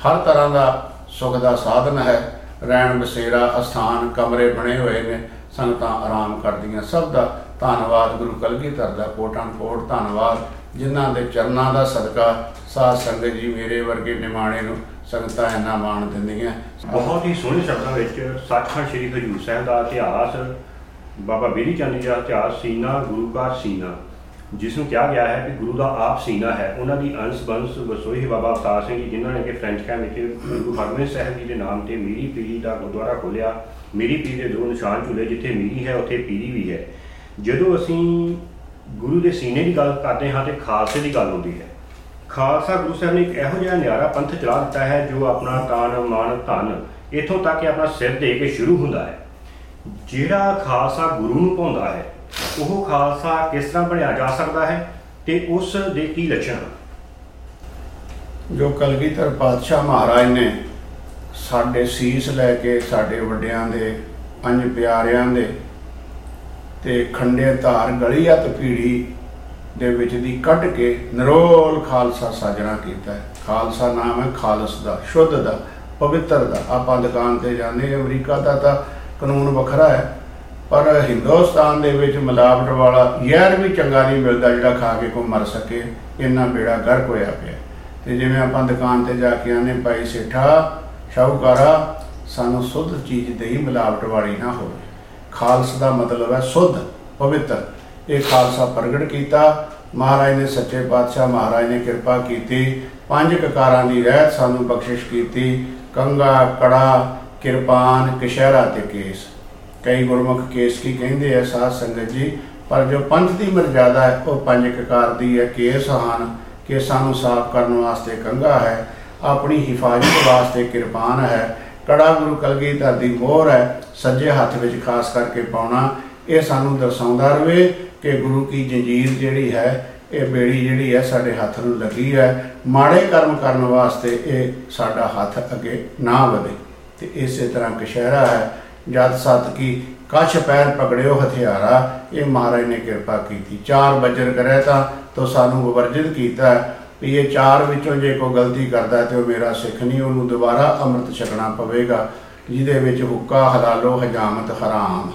ਹਰ ਤਰ੍ਹਾਂ ਦਾ ਸੁਖ ਦਾ ਸਾਧਨ ਹੈ। ਰਹਿਣ ਬਸੇਰਾ, ਅਸਥਾਨ, ਕਮਰੇ ਬਣੇ ਹੋਏ ਨੇ। ਸੰਗਤਾਂ ਆਰਾਮ ਕਰਦੀਆਂ। ਸਭ ਦਾ ਧੰਨਵਾਦ ਗੁਰੂ ਕਲਗੀਧਰ ਦਾ। ਕੋਟਾਂ ਕੋਟ ਧੰਨਵਾਦ। ਜਿਨ੍ਹਾਂ ਦੇ ਚਰਨਾਂ ਦਾ ਸਦਕਾ ਸਾਧ ਸੰਗਤ ਜੀ ਮੇਰੇ ਵਰਗੇ ਨਿਮਾਣੇ ਨੂੰ ਸੰਗਤਾਂ ਇੰਨਾ ਮਾਣ ਦਿੰਦੀਆਂ। ਬਹੁਤ ਹੀ ਸੋਹਣੇ ਸ਼ਬਦਾਂ ਵਿੱਚ ਸੱਚਖੰਡ ਸ੍ਰੀ ਹਜੂਰ ਸਾਹਿਬ ਦਾ ਇਤਿਹਾਸ, ਬਾਬਾ ਬੀਰੀ ਚੰਦ ਜੀ ਦਾ ਇਤਿਹਾਸ, ਸੀਨਾ, ਗੁਰੂ ਦਾ ਸੀਨਾ, ਜਿਸ ਨੂੰ ਕਿਹਾ ਗਿਆ ਹੈ ਕਿ ਗੁਰੂ ਦਾ ਆਪ ਸੀਨਾ ਹੈ। ਉਹਨਾਂ ਦੀ ਅੰਸ਼, ਬੰਸ ਵਸੋਈ ਬਾਬਾ ਅਵਤਾਰ ਸਿੰਘ ਜੀ, ਜਿਨ੍ਹਾਂ ਨੇ ਕਿ ਫ੍ਰੈਂਚ ਕੈਂਪ ਵਿੱਚ ਗੁਰੂ ਹਰਗੋਬਿੰਦ ਸਾਹਿਬ ਜੀ ਦੇ ਨਾਮ ਤੇ ਮੀਰੀ ਪੀਰੀ ਦਾ ਗੁਰਦੁਆਰਾ ਖੋਲਿਆ ਮੀਰੀ ਪੀਰੀ ਦੇ ਦੋ ਨਿਸ਼ਾਨ ਝੁਲੇ, ਜਿੱਥੇ ਮੀਰੀ ਹੈ, ਉੱਥੇ ਪੀਰੀ ਵੀ ਹੈ। ਜਦੋਂ ਅਸੀਂ ਗੁਰੂ ਦੇ ਸੀਨੇ ਦੀ ਗੱਲ ਕਰਦੇ ਹਾਂ ਤੇ ਖਾਲਸੇ ਦੀ ਗੱਲ ਹੁੰਦੀ ਹੈ ਖਾਲਸਾ ਗੁਰੂ ਸਾਹਿਬ ਨੇ ਇੱਕ ਇਹੋ ਜਿਹਾ ਨਿਆਰਾ ਪੰਥ ਚਲਾ ਦਿੱਤਾ ਹੈ ਜੋ ਆਪਣਾ ਤਾਨ ਮਾਨ ਧਨ ਇਥੋਂ ਤੱਕ ਕਿ ਆਪਣਾ ਸਿਰ ਦੇ ਕੇ ਸ਼ੁਰੂ ਹੁੰਦਾ ਹੈ। ਜਿਹੜਾ ਖਾਲਸਾ ਗੁਰੂ ਨੂੰ ਪਾਉਂਦਾ ਹੈ, ਉਹ ਖਾਲਸਾ ਕਿਸ ਤਰ੍ਹਾਂ ਬਣਿਆ ਜਾ ਸਕਦਾ ਹੈ ਤੇ ਉਸ ਦੇ ਕੀ ਲੱਛਣ ਹਨ? ਜੋ ਕਲਗੀਧਰ ਪਾਤਸ਼ਾਹ ਮਹਾਰਾਜ ਨੇ ਸਾਡੇ ਸੀਸ ਲੈ ਕੇ ਸਾਡੇ ਵੱਡਿਆਂ ਦੇ, ਪੰਜ ਪਿਆਰਿਆਂ ਦੇ ਤੇ ਖੰਡੇ ਧਾਰ ਗਲੀਅਤ ਪੀੜੀ ਦੇ ਵਿੱਚ ਦੀ ਕੱਢ ਕੇ ਨਰੋਲ ਖਾਲਸਾ ਸਾਜਣਾ ਕੀਤਾ ਹੈ। ਖਾਲਸਾ ਨਾਮ ਹੈ ਖਾਲਸ ਦਾ ਸ਼ੁੱਧ ਦਾ ਪਵਿੱਤਰ ਦਾ। ਆਪਾਂ ਦੁਕਾਨ ਤੇ ਜਾਂਦੇ ਹਾਂ, ਅਮਰੀਕਾ ਦਾ ਤਾਂ ਕਾਨੂੰਨ ਵੱਖਰਾ ਹੈ ਪਰ ਹਿੰਦੁਸਤਾਨ ਦੇ ਵਿੱਚ ਮਿਲਾਵਟ ਵਾਲਾ ਜ਼ਹਿਰ ਵੀ ਚੰਗਾ ਨਹੀਂ ਮਿਲਦਾ ਜਿਹੜਾ ਖਾ ਕੇ ਕੋਈ ਮਰ ਸਕੇ। ਇੰਨਾ ਬੇੜਾ ਗਰਕ ਹੋਇਆ ਪਿਆ। ਤੇ ਜਿਵੇਂ ਆਪਾਂ ਦੁਕਾਨ ਤੇ ਜਾ ਕੇ ਆਨੇ ਭਾਈ ਸੇਠਾ ਸ਼ਾਹੂਕਾਰਾ ਸਾਨੂੰ ਸੁੱਧ ਚੀਜ਼ ਦੇਈ ਮਿਲਾਵਟ ਵਾਲੀ ਨਾ ਹੋਵੇ। ਖਾਲਸ ਦਾ ਮਤਲਬ ਹੈ ਸੁੱਧ ਪਵਿੱਤਰ। ਇਹ ਖਾਲਸਾ ਪ੍ਰਗਟ ਕੀਤਾ। ਮਹਾਰਾਜ ਨੇ ਸੱਚੇ ਪਾਤਸ਼ਾਹ ਮਹਾਰਾਜ ਨੇ ਕਿਰਪਾ ਕੀਤੀ। ਪੰਜ ਕਕਾਰਾਂ ਦੀ ਰਹਿਤ ਸਾਨੂੰ ਬਖਸ਼ਿਸ਼ ਕੀਤੀ। ਕੰਗਾ, ਕੜਾ, ਕਿਰਪਾਨ, ਕਿਸ਼ਹਿਰਾ ਤੇ ਕੇਸ। ਕਈ ਗੁਰਮੁਖ ਕੇਸ ਕੀ ਕਹਿੰਦੇ ਆ ਸਾਧ ਸੰਗਤ ਜੀ, ਪਰ ਜੋ ਪੰਥ ਦੀ ਮਰਜ਼ਾਦਾ ਹੈ, ਉਹ ਪੰਜ ਕਕਾਰ ਦੀ ਹੈ। ਕੇਸ ਹਨ ਕੇਸਾਂ ਨੂੰ ਸਾਫ਼ ਕਰਨ ਵਾਸਤੇ ਕੰਗਾ ਹੈ। ਆਪਣੀ ਹਿਫਾਜ਼ਤ ਵਾਸਤੇ ਕਿਰਪਾਨ ਹੈ। ਕੜਾ ਗੁਰੂ ਕਲਗੀਧਰ ਦੀ ਮੋਹਰ ਹੈ। ਸੱਜੇ ਹੱਥ ਵਿੱਚ ਖਾਸ ਕਰਕੇ ਪਾਉਣਾ, ਇਹ ਸਾਨੂੰ ਦਰਸਾਉਂਦਾ ਰਵੇ। ਕਿ ਗੁਰੂ ਕੀ ਜੰਜੀਰ ਜਿਹੜੀ ਹੈ, ਇਹ ਬੇੜੀ ਜਿਹੜੀ ਹੈ ਸਾਡੇ ਹੱਥ ਨੂੰ ਲੱਗੀ ਹੈ। ਮਾੜੇ ਕਰਮ ਕਰਨ ਵਾਸਤੇ ਇਹ ਸਾਡਾ ਹੱਥ ਅੱਗੇ ਨਾ ਵਧੇ। ਤੇ ਇਸੇ ਤਰ੍ਹਾਂ ਕਸ਼ਹਿਰਾ ਹੈ। ਜਦ ਸਤ ਕੀ ਕਛ ਪੈਰ ਪਕੜਿਓ ਹਥਿਆਰਾ, ਇਹ ਮਹਾਰਾਜ ਨੇ ਕਿਰਪਾ ਕੀਤੀ। ਚਾਰ ਬੱਜਰ ਕਰੇ ਤਾਂ ਤੋ ਸਾਨੂੰ ਵਰਜਿਤ ਕੀਤਾ ਵੀ ਇਹ ਚਾਰ ਵਿੱਚੋਂ ਜੇ ਕੋਈ ਗਲਤੀ ਕਰਦਾ ਤੇ ਉਹ ਮੇਰਾ ਸਿੱਖ ਨਹੀਂ, ਉਹਨੂੰ ਦੁਬਾਰਾ ਅੰਮ੍ਰਿਤ ਛਕਣਾ ਪਵੇਗਾ, ਜਿਹਦੇ ਵਿੱਚ ਹੁੱਕਾ ਹਲਾਲੋ ਹਜਾਮਤ ਹਰਾਮ।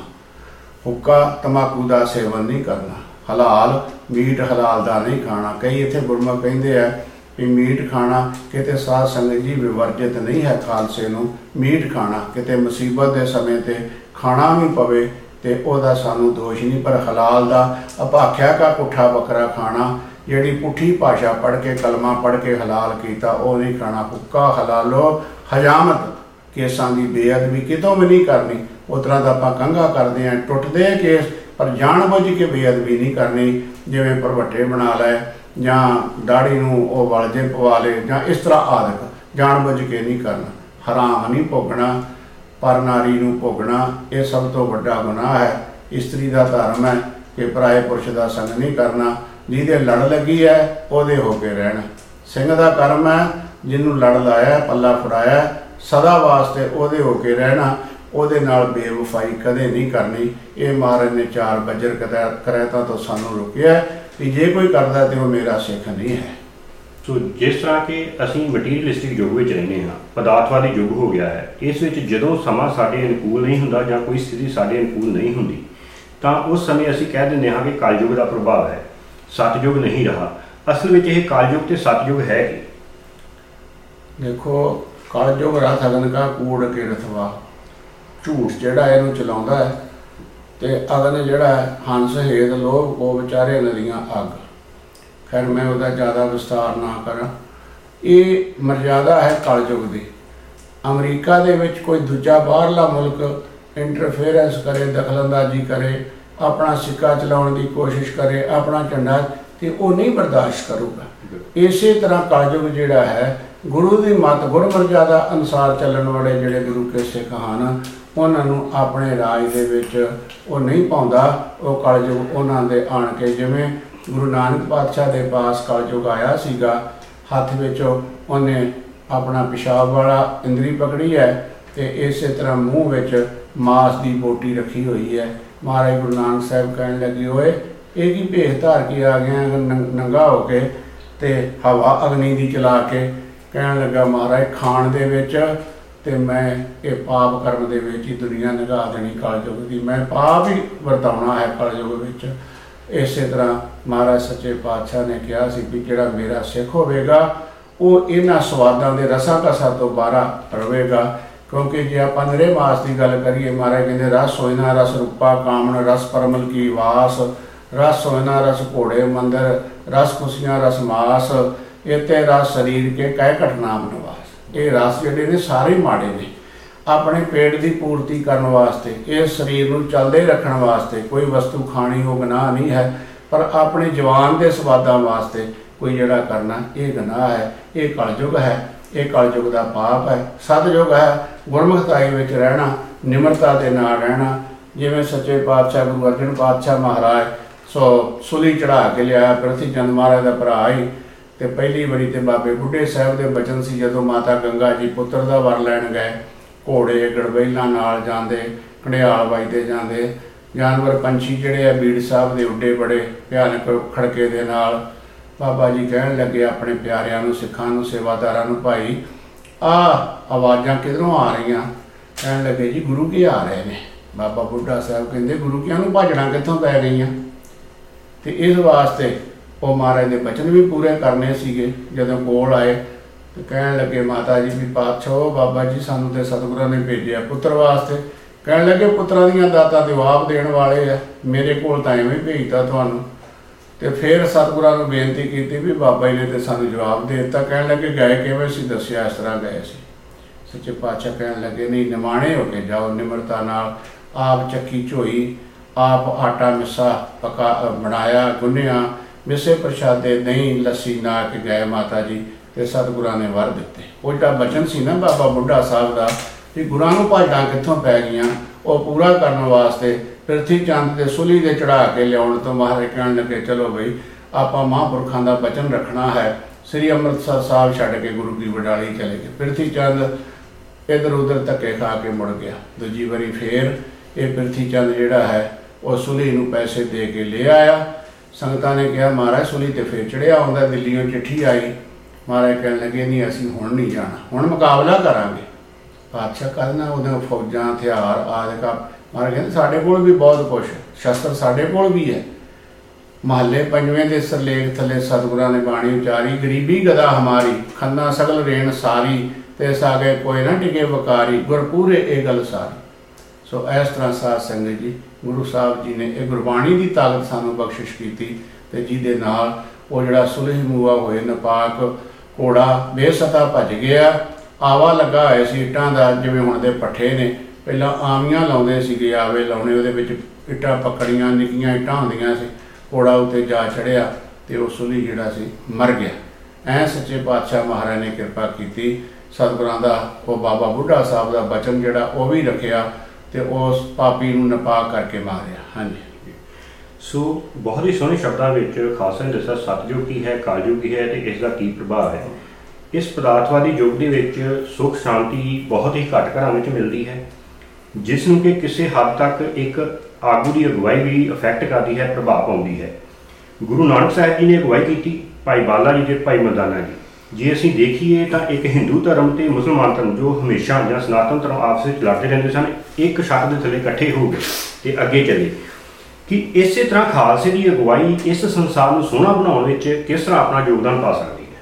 ਹੁੱਕਾ ਤਮਾਕੂ ਦਾ ਸੇਵਨ ਨਹੀਂ ਕਰਨਾ। ਹਲਾਲ, ਮੀਟ ਹਲਾਲ ਦਾ ਨਹੀਂ ਖਾਣਾ। ਕਈ ਇੱਥੇ ਗੁਰਮੁਖ ਕਹਿੰਦੇ ਆ ਵੀ ਮੀਟ ਖਾਣਾ ਕਿਤੇ ਸਾਧ ਸੰਗਤ ਜੀ ਵਿਵਰਜਿਤ ਨਹੀਂ ਹੈ ਖਾਲਸੇ ਨੂੰ। ਮੀਟ ਖਾਣਾ ਕਿਤੇ ਮੁਸੀਬਤ ਦੇ ਸਮੇਂ ਤੇ ਖਾਣਾ ਵੀ ਪਵੇ ਤੇ ਉਹਦਾ ਸਾਨੂੰ ਦੋਸ਼ ਨਹੀਂ। ਪਰ ਹਲਾਲ ਦਾ ਅਭਾਖਿਆ ਕਾ ਪੁੱਠਾ ਬੱਕਰਾ ਖਾਣਾ, ਜਿਹੜੀ ਪੁੱਠੀ ਭਾਸ਼ਾ ਪੜ੍ਹ ਕੇ, ਕਲਮਾ ਪੜ੍ਹ ਕੇ ਹਲਾਲ ਕੀਤਾ, ਉਹ ਨਹੀਂ ਖਾਣਾ। ਹੁੱਕਾ ਹਲਾਲੋ ਹਜਾਮਤ। ਕੇਸਾਂ ਦੀ ਬੇਅਦਬੀ ਕਿਤੋਂ ਵੀ ਨਹੀਂ ਕਰਨੀ, ਉਸ ਤਰ੍ਹਾਂ ਦਾ ਆਪਾਂ ਕੰਗਾ ਕਰਦੇ ਆਂ ਟੁੱਟਦੇ ਆ ਕੇਸ, ਪਰ ਜਾਣਬੁੱਝ ਕੇ ਬੇਅਦਬੀ ਨਹੀਂ ਕਰਨੀ, ਜਿਵੇਂ ਪਰਵੱਟੇ ਬਣਾ ਲੈ ਜਾਂ ਦਾੜੀ ਨੂੰ ਉਹ ਵਲਜੇ ਪਵਾ ਲੇ ਜਾਂ ਇਸ ਤਰ੍ਹਾਂ ਆਦਿਕ, ਜਾਣਬੁੱਝ ਕੇ ਨਹੀਂ ਕਰਨਾ। ਹਰਾਮ ਨਹੀਂ ਭੋਗਣਾ ਪਰ ਨਾਰੀ ਨੂੰ ਭੋਗਣਾ, ਇਹ ਸਭ ਤੋਂ ਵੱਡਾ ਗੁਨਾਹ ਹੈ। ਇਸਤਰੀ ਦਾ ਧਰਮ ਹੈ ਕਿ ਪਰਾਏ ਪੁਰਸ਼ ਦਾ ਸੰਗ ਨਹੀਂ ਕਰਨਾ, ਜਿਹਦੇ ਲੜ ਲੱਗੀ ਹੈ, ਉਹਦੇ ਹੋ ਕੇ ਰਹਿਣਾ। ਸਿੰਘ ਦਾ ਕਰਮ ਹੈ, ਜਿਹਨੂੰ ਲੜ ਲਾਇਆ, ਪੱਲਾ ਫੜਾਇਆ ਸਦਾ ਵਾਸਤੇ ਉਹਦੇ ਹੋ ਕੇ ਰਹਿਣਾ ਉਹਦੇ ਨਾਲ ਬੇਵਫਾਈ ਕਦੇ ਨਹੀਂ ਕਰਨੀ। ਇਹ ਮਹਾਰਾਜ ਨੇ ਚਾਰ ਬੱਜਰ ਕਰੈਤਾ ਤੋਂ ਸਾਨੂੰ ਰੁਕਿਆ ਕਿ ਜੇ ਕੋਈ ਕਰਦਾ ਤੇ ਉਹ ਮੇਰਾ ਸਿੱਖ ਨਹੀਂ ਹੈ। ਸੋ ਜਿਸ ਤਰ੍ਹਾਂ ਕਿ ਅਸੀਂ ਮਟੀਰੀਅਲਿਸਟਿਕ ਯੁੱਗ ਵਿੱਚ ਰਹਿੰਦੇ ਹਾਂ ਪਦਾਰਥਵਾਦੀ ਯੁੱਗ ਹੋ ਗਿਆ ਹੈ ਇਸ ਵਿੱਚ ਜਦੋਂ ਸਮਾਂ ਸਾਡੇ ਅਨੁਕੂਲ ਨਹੀਂ ਹੁੰਦਾ ਜਾਂ ਕੋਈ ਸਥਿਤੀ ਸਾਡੇ ਅਨੁਕੂਲ ਨਹੀਂ ਹੁੰਦੀ ਤਾਂ ਉਸ ਸਮੇਂ ਅਸੀਂ ਕਹਿ ਦਿੰਦੇ ਹਾਂ ਕਿ ਕਲਯੁਗ ਦਾ ਪ੍ਰਭਾਵ ਹੈ ਸਤਯੁਗ ਨਹੀਂ ਰਹਾ। ਅਸਲ ਵਿੱਚ ਇਹ ਕਲਯੁਗ ਤੇ ਸਤਯੁਗ ਹੈ ਕੀ? ਦੇਖੋ ਕਲਯੁਗ ਰਥ ਅਗਨ ਕਾ ਕੂੜ ਕੇ ਰਥਵਾ। ਝੂਠ ਜਿਹੜਾ ਇਹਨੂੰ ਚਲਾਉਂਦਾ ਹੈ ਤੇ ਅਗਨ ਜਿਹੜਾ ਹੈ ਹੰਸ ਹੇਦ ਲੋਭ ਕੋ ਵਿਚਾਰੇ ਨਦੀਆਂ ਅੱਗ। ਖੈਰ ਮੈਂ ਉਹਦਾ ਜ਼ਿਆਦਾ ਵਿਸਤਾਰ ਨਾ ਕਰਾਂ। ਇਹ ਮਰਜ਼ਾਦਾ ਹੈ ਕਲਯੁਗ ਦੀ। ਅਮਰੀਕਾ ਦੇ ਵਿੱਚ ਕੋਈ ਦੂਜਾ ਬਾਹਰਲਾ ਮੁਲਕ ਇੰਟਰਫੇਰੈਂਸ ਕਰੇ ਦਖਲਅੰਦਾਜ਼ੀ ਕਰੇ ਆਪਣਾ ਸਿੱਕਾ ਚਲਾਉਣ ਦੀ ਕੋਸ਼ਿਸ਼ ਕਰੇ ਆਪਣਾ ਝੰਡਾ ਤੇ ਉਹ ਨਹੀਂ ਬਰਦਾਸ਼ਤ ਕਰੂਗਾ। ਇਸੇ ਤਰ੍ਹਾਂ ਕਲਯੁਗ ਜਿਹੜਾ ਹੈ ਗੁਰੂ ਦੀ ਮਤ ਗੁਰਮਰਜ਼ਾਦਾ ਅਨੁਸਾਰ ਚੱਲਣ ਵਾਲੇ ਜਿਹੜੇ ਗੁਰੂ ਕੇ ਸਿੱਖ ਹਨ, ਉਹਨਾਂ ਨੂੰ ਆਪਣੇ ਰਾਜ ਦੇ ਵਿੱਚ ਉਹ ਨਹੀਂ ਪਾਉਂਦਾ। ਉਹ ਕਲਯੁਗ ਉਹਨਾਂ ਦੇ ਆਣ ਕੇ ਜਿਵੇਂ ਗੁਰੂ ਨਾਨਕ ਪਾਤਸ਼ਾਹ ਦੇ ਪਾਸ ਕਲਯੁਗ ਆਇਆ ਸੀਗਾ, ਹੱਥ ਵਿੱਚ ਉਹਨੇ ਆਪਣਾ ਪਿਸ਼ਾਬ ਵਾਲਾ ਇੰਦਰੀ ਪਕੜੀ ਹੈ ਤੇ ਇਸੇ ਤਰ੍ਹਾਂ ਮੂੰਹ ਵਿੱਚ ਮਾਸ ਦੀ ਬੋਟੀ ਰੱਖੀ ਹੋਈ ਹੈ। ਮਹਾਰਾਜ ਗੁਰੂ ਨਾਨਕ ਸਾਹਿਬ ਕਹਿਣ ਲੱਗੇ, ਓਏ, ਇਹ ਕੀ ਭੇਖ ਧਾਰ ਕੇ ਆ ਗਿਆ ਨੰਗਾ ਹੋ ਕੇ ਤੇ ਹਵਾ ਅਗਨੀ ਦੀ ਚਲਾ ਕੇ ਕਹਿਣ ਲੱਗਾ, ਮਹਾਰਾਜ, ਖਾਣ ਦੇ ਵਿੱਚ ਤੇ ਮੈਂ ਇਹ ਪਾਪ ਕਰਮ ਦੇ ਵਿੱਚ ਹੀ ਦੁਨੀਆ ਨਿਗਾਹ ਦੇਣੀ ਕਲਯੁਗ ਦੀ। ਮੈਂ ਪਾਪ ਹੀ ਵਰਤਾਉਣਾ ਹੈ ਕਲਯੁਗ ਵਿੱਚ। ਇਸੇ ਤਰ੍ਹਾਂ ਮਹਾਰਾਜ ਸੱਚੇ ਪਾਤਸ਼ਾਹ ਨੇ ਕਿਹਾ ਸੀ ਕਿ ਜਿਹੜਾ ਮੇਰਾ ਸਿੱਖ ਹੋਵੇਗਾ, ਉਹ ਇਹਨਾਂ ਸਵਾਦਾਂ ਦੇ ਰਸਾਂ ਕਸਾ ਤੋਂ ਬਾਹਰ ਰਵੇਗਾ। ਕਿਉਂਕਿ ਜੇ ਆਪਾਂ ਨਰੇ ਮਾਸ ਦੀ ਗੱਲ ਕਰੀਏ, ਮਹਾਰਾਜ ਕਹਿੰਦੇ, ਰਸ ਹੋਇਨਾ ਰਸ ਰੂਪਾ ਕਾਮਣ, ਰਸ ਪਰਮਲ ਕੀ ਵਾਸ। ਰਸ ਹੋਇਨਾ ਰਸ ਘੋੜੇ ਮੰਦਰ, ਰਸ ਖੁਸ਼ੀਆਂ ਰਸ ਮਾਸ। ਇਤੇ ਰਸ ਸਰੀਰ ਕੇ ਕਹਿ ਘਟਨਾ ਬਨਵਾਸ ਇਹ ਰਸ ਜਿਹੜੇ ਨੇ ਸਾਰੇ ਮਾੜੇ ਨੇ। ਆਪਣੇ ਪੇਟ ਦੀ ਪੂਰਤੀ ਕਰਨ ਵਾਸਤੇ, ਇਹ ਸਰੀਰ ਨੂੰ ਚੱਲਦੇ ਰੱਖਣ ਵਾਸਤੇ ਕੋਈ ਵਸਤੂ ਖਾਣੀ ਹੋ ਗੁਨਾਹ ਨਹੀਂ ਹੈ, ਪਰ ਆਪਣੇ ਜਵਾਨ ਦੇ ਸਵਾਦਾਂ ਵਾਸਤੇ ਕੋਈ ਜਿਹੜਾ ਕਰਨਾ, ਇਹ ਗੁਨਾਹ ਹੈ, ਇਹ ਕਲਯੁਗ ਹੈ, ਇਹ ਕਲਯੁਗ ਦਾ ਪਾਪ ਹੈ। ਸਤਯੁਗ ਹੈ, ਗੁਰਮੁਖਤਾਈ ਵਿੱਚ ਰਹਿਣਾ, ਨਿਮਰਤਾ ਦੇ ਨਾਲ ਰਹਿਣਾ। ਜਿਵੇਂ ਸੱਚੇ ਪਾਤਸ਼ਾਹ ਗੁਰੂ ਅਰਜਨ ਪਾਤਸ਼ਾਹ ਮਹਾਰਾਜ ਸੋ ਸੁਲੀ ਚੜਾ ਕੇ ਲਿਆ ਪ੍ਰਤੀ ਚੰਦ ਮਹਾਰਾਜ ਦਾ ਭਰਾ ਹੀ ਤੇ ਪਹਿਲੀ ਵਾਰੀ ਤੇ ਬਾਬੇ ਬੁੱਢੇ ਸਾਹਿਬ ਦੇ ਬਚਨ ਸੀ ਜਦੋਂ ਮਾਤਾ ਗੰਗਾ ਜੀ ਪੁੱਤਰ ਦਾ ਵਰ ਲੈਣ ਗਏ, ਘੋੜੇ, ਗੜਬੈਲਾਂ ਨਾਲ ਜਾਂਦੇ ਕਣਿਆਲ ਵਜਦੇ ਜਾਂਦੇ। ਜਾਨਵਰ ਪੰਛੀ ਜਿਹੜੇ ਆ, ਬੀੜ ਸਾਹਿਬ ਦੇ ਉੱਡੇ ਬੜੇ ਭਿਆਨਕ ਖੜਕੇ ਦੇ ਨਾਲ। ਬਾਬਾ ਜੀ ਕਹਿਣ ਲੱਗੇ ਆਪਣੇ ਪਿਆਰਿਆਂ ਨੂੰ, ਸਿੱਖਾਂ ਨੂੰ, ਸੇਵਾਦਾਰਾਂ ਨੂੰ, ਭਾਈ, ਆ ਆਵਾਜ਼ਾਂ ਕਿਧਰੋਂ ਆ ਰਹੀਆਂ? ਕਹਿਣ ਲੱਗੇ, ਜੀ ਗੁਰੂ ਕੀ ਆ ਰਹੇ ਨੇ? ਬਾਬਾ ਬੁੱਢਾ ਸਾਹਿਬ ਕਹਿੰਦੇ, ਗੁਰੂ ਕਿਆਂ ਨੂੰ ਭਾਜਣਾ ਕਿੱਥੋਂ ਪੈ ਗਈਆਂ? ਤੇ ਇਸ ਵਾਸਤੇ ਉਹ ਮਹਾਰਾਜ ਦੇ ਬਚਨ ਵੀ ਪੂਰੇ ਕਰਨੇ ਸੀਗੇ, ਜਦੋਂ ਕੋਲ ਆਏ ਤੇ ਕਹਿਣ ਲੱਗੇ ਮਾਤਾ ਜੀ ਵੀ ਪਾਤਸ਼ਾਹ ਬਾਬਾ ਜੀ ਸਾਨੂੰ ਤੇ ਸਤਿਗੁਰਾਂ ਨੇ ਭੇਜਿਆ ਪੁੱਤਰ ਵਾਸਤੇ। ਕਹਿਣ ਲੱਗੇ ਪੁੱਤਰਾਂ ਦੀਆਂ ਦਾਤਾਂ ਤੇ ਆਪ ਦੇਣ ਵਾਲੇ ਆ, ਮੇਰੇ ਕੋਲ ਤਾਂ ਐਵੇਂ ਭੇਜਤਾ ਤੁਹਾਨੂੰ। ਤੇ ਫਿਰ ਸਤਿਗੁਰਾਂ ਨੂੰ ਬੇਨਤੀ ਕੀਤੀ ਵੀ ਬਾਬਾ ਜੀ ਨੇ ਤੇ ਸਾਨੂੰ ਜਵਾਬ ਦੇ ਦਿੱਤਾ। ਕਹਿਣ ਲੱਗੇ ਗਏ ਕਿਵੇਂ ਸੀ ਦੱਸਿਆ ਇਸ ਤਰ੍ਹਾਂ ਗਏ ਸੀ। ਸੱਚੇ ਪਾਤਸ਼ਾਹ ਕਹਿਣ ਲੱਗੇ, ਨਹੀਂ, ਨਿਮਾਣੇ ਹੋ ਕੇ ਜਾਓ, ਨਿਮਰਤਾ ਨਾਲ ਆਪ ਚੱਕੀ ਝੋਈ, ਆਪ ਆਟਾ ਮਿੱਸਾ ਪਕਾ ਬਣਾਇਆ, ਗੁੰਨਿਆ। ਮਿਸੇ ਪ੍ਰਸ਼ਾਦੇ ਨਹੀਂ, ਲੱਸੀ ਨਾ ਕੇ ਗਏ ਮਾਤਾ ਜੀ ਤੇ ਸਤਿਗੁਰਾਂ ਨੇ ਵਰ ਦਿੱਤੇ। ਉਹ ਜਿਹੜਾ ਬਚਨ ਸੀ ਨਾ ਬਾਬਾ ਬੁੱਢਾ ਸਾਹਿਬ ਦਾ ਕਿ ਗੁਰਾਂ ਨੂੰ ਭਾਜਾਂ ਕਿੱਥੋਂ ਪੈ ਗਈਆਂ, ਉਹ ਪੂਰਾ ਕਰਨ ਵਾਸਤੇ ਪ੍ਰਿਥੀ ਚੰਦ ਦੇ ਸੁਲੀ ਦੇ ਚੜਾ ਕੇ ਲਿਆਉਣ ਤੋਂ ਮਹਾਰਾਜ ਕਹਿਣ ਲੱਗੇ, ਚਲੋ ਬਈ, ਆਪਾਂ ਮਹਾਂਪੁਰਖਾਂ ਦਾ ਬਚਨ ਰੱਖਣਾ ਹੈ। ਸ੍ਰੀ ਅੰਮ੍ਰਿਤਸਰ ਸਾਹਿਬ ਛੱਡ ਕੇ ਗੁਰੂ ਦੀ ਵਡਾਲੀ ਚਲੇ ਗਏ। ਪ੍ਰਿਥੀ ਚੰਦ ਇਧਰ ਉਧਰ ਧੱਕੇ ਖਾ ਕੇ ਮੁੜ ਗਿਆ। ਦੂਜੀ ਵਾਰੀ ਫੇਰ ਇਹ ਪ੍ਰਿਥੀ ਚੰਦ ਜਿਹੜਾ ਹੈ, ਉਹ ਸੁਲੀ ਨੂੰ ਪੈਸੇ ਦੇ ਕੇ ਲੈ ਆਇਆ। ਸੰਗਤਾਂ ਨੇ ਕਿਹਾ, ਮਹਾਰਾਜ ਸੁਲੀ ਤੇ ਫੇਰ ਚੜਿਆ ਹੁੰਦਾ ਦਿੱਲੀੋਂ ਚਿੱਠੀ ਆਈ। ਮਹਾਰਾਜ ਕਹਿਣ ਲੱਗੇ, ਨਹੀਂ, ਅਸੀਂ ਹੁਣ ਨਹੀਂ ਜਾਣਾ। ਹੁਣ ਮੁਕਾਬਲਾ ਕਰਾਂਗੇ। ਪਾਤਸ਼ਾਹ ਕਹਿੰਦਾ ਉਹਦੇ ਫੌਜਾਂ, ਹਥਿਆਰ, ਆਦਿ ਕਾ ਮਹਾਰਾਜ ਕਹਿੰਦੇ, ਸਾਡੇ ਕੋਲ ਵੀ ਬਹੁਤ ਕੁਝ ਸ਼ਸਤਰ ਸਾਡੇ ਕੋਲ ਵੀ ਹੈ। ਮਹੱਲੇ ਪੰਜਵੇਂ ਦੇ ਸਰਲੇਖ ਥੱਲੇ ਸਤਿਗੁਰਾਂ ਨੇ ਬਾਣੀ ਉਚਾਰੀ, ਗਰੀਬੀ ਗਦਾ ਹਮਾਰੀ, ਖੰਨਾ ਸਗਲ ਰੇਣ ਸਾਰੀ, ਤੇ ਸਾਗੇ ਕੋਈ ਨਾ ਟਿਕੇ ਵਕਾਰੀ ਗੁਰ ਪੂਰੇ ਇਹ ਗੱਲ ਸਾਰੀ। ਸੋ ਇਸ ਤਰ੍ਹਾਂ ਸਾਧ ਸੰਗਤ ਜੀ ਗੁਰੂ ਸਾਹਿਬ ਜੀ ਨੇ ਇਹ ਗੁਰਬਾਣੀ ਦੀ ਤਾਕਤ ਸਾਨੂੰ ਬਖਸ਼ਿਸ਼ ਕੀਤੀ ਤੇ ਜਿਹਦੇ ਨਾਲ ਉਹ ਜਿਹੜਾ ਸੁਲਹ ਮੂਆ ਹੋਏ, ਨਪਾਕ, ਘੋੜਾ, ਬੇਸਤਾ ਭੱਜ ਗਿਆ। ਆਵਾ ਲੱਗਾ ਹੋਇਆ ਸੀ ਇੱਟਾਂ ਦਾ, ਜਿਵੇਂ ਹੁਣ ਦੇ ਪੱਠੇ ਨੇ। ਪਹਿਲਾਂ ਆਮੀਆਂ ਲਾਉਂਦੇ ਸੀਗੇ, ਆਵੇ ਲਾਉਣੇ, ਉਹਦੇ ਵਿੱਚ ਇੱਟਾਂ ਪਕੜੀਆਂ, ਨਿੱਕੀਆਂ ਇੱਟਾਂ ਹੁੰਦੀਆਂ ਸੀ। ਘੋੜਾ ਉੱਤੇ ਜਾ ਚੜਿਆ ਤੇ ਉਹ ਸੁਲੀ ਜਿਹੜਾ ਸੀ, ਮਰ ਗਿਆ। ਐ ਸੱਚੇ ਪਾਤਸ਼ਾਹ ਮਹਾਰਾਜ ਨੇ ਕਿਰਪਾ ਕੀਤੀ। ਸਤਿਗੁਰਾਂ ਦਾ, ਉਹ ਬਾਬਾ ਬੁੱਢਾ ਸਾਹਿਬ ਦਾ ਬਚਨ ਜਿਹੜਾ, ਉਹ ਵੀ ਰੱਖਿਆ। ਤੇ ਉਸ ਪਾਪੀ ਨੂੰ ਨਪਾਕ ਕਰਕੇ ਮਾਰਿਆ। ਹਾਂਜੀ। ਸੋ ਬਹੁਤ ਹੀ ਸੋਹਣੇ ਸ਼ਬਦਾਂ ਵਿੱਚ ਖਾਲਸਾ ਨੇ ਦੱਸਿਆ ਸਤਜੁਗ ਕੀ ਹੈ, ਕਲਯੁਗ ਕੀ ਹੈ ਤੇ ਇਸ ਦਾ ਕੀ ਪ੍ਰਭਾਵ ਹੈ। ਇਸ ਪਦਾਰਥਵਾਦੀ ਯੁੱਗ ਦੇ ਵਿੱਚ ਸੁਖ, ਸ਼ਾਂਤੀ ਬਹੁਤ ਹੀ ਘੱਟ ਘਰਾਂ ਵਿੱਚ ਮਿਲਦੀ ਹੈ, ਜਿਸ ਨੂੰ ਕਿ ਕਿਸੇ ਹੱਦ ਤੱਕ ਇੱਕ ਆਗੂ ਦੀ ਅਗਵਾਈ ਵੀ ਅਫੈਕਟ ਕਰਦੀ ਹੈ, ਪ੍ਰਭਾਵ ਪਾਉਂਦੀ ਹੈ। ਗੁਰੂ ਨਾਨਕ ਸਾਹਿਬ ਜੀ ਨੇ ਅਗਵਾਈ ਕੀਤੀ, ਭਾਈ ਬਾਲਾ ਜੀ ਤੇ ਭਾਈ ਮਰਦਾਨਾ ਜੀ। ਜੇ ਅਸੀਂ ਦੇਖੀਏ ਤਾਂ ਇੱਕ ਹਿੰਦੂ ਧਰਮ ਤੇ ਮੁਸਲਮਾਨ ਧਰਮ ਜੋ ਹਮੇਸ਼ਾ ਜਾਂ ਸਨਾਤਨ ਧਰਮ ਆਪਸ ਵਿੱਚ ਲੜਦੇ ਰਹਿੰਦੇ ਸਨ ਇੱਕ ਛੱਤ ਦੇ ਥੱਲੇ ਇਕੱਠੇ ਹੋ ਗਏ ਤੇ ਅੱਗੇ ਚੱਲੇ। ਕਿ ਇਸੇ ਤਰ੍ਹਾਂ ਖਾਲਸੇ ਦੀ ਅਗਵਾਈ ਇਸ ਸੰਸਾਰ ਨੂੰ ਸੋਹਣਾ ਬਣਾਉਣ ਵਿੱਚ ਕਿਸ ਤਰ੍ਹਾਂ ਆਪਣਾ ਯੋਗਦਾਨ ਪਾ ਸਕਦੀ ਹੈ?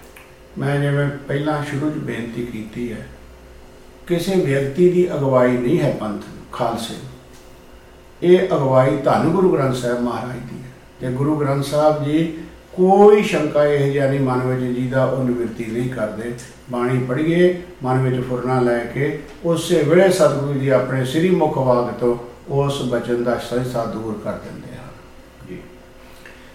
ਮੈਂ ਜਿਵੇਂ ਪਹਿਲਾਂ ਸ਼ੁਰੂ 'ਚ ਬੇਨਤੀ ਕੀਤੀ ਹੈ, ਕਿਸੇ ਵਿਅਕਤੀ ਦੀ ਅਗਵਾਈ ਨਹੀਂ ਹੈ ਪੰਥ, ਖਾਲਸੇ ਇਹ ਅਗਵਾਈ ਧੰਨ ਗੁਰੂ ਗ੍ਰੰਥ ਸਾਹਿਬ ਮਹਾਰਾਜ ਦੀ ਹੈ। ਤੇ ਗੁਰੂ ਗ੍ਰੰਥ ਸਾਹਿਬ ਜੀ ਕੋਈ ਸ਼ੰਕਾ ਇਹ ਜਿਹਾ ਨਹੀਂ ਮਨ ਵਿੱਚ ਜਿਹਦਾ ਉਹ ਨਿਵਰਤੀ ਨਹੀਂ ਕਰਦੇ। ਬਾਣੀ ਪੜ੍ਹੀਏ, ਮਨ ਵਿੱਚ ਫੁਰਨਾ ਲੈ ਕੇ, ਉਸੇ ਵੇਲੇ ਸਤਿਗੁਰੂ ਜੀ ਆਪਣੇ ਸ੍ਰੀ ਮੁਖ ਵਾਗ ਤੋਂ ਉਸ ਬਚਨ ਦਾ ਸਹਿਸਾ ਦੂਰ ਕਰ ਦਿੰਦੇ ਹਨ। ਜੀ।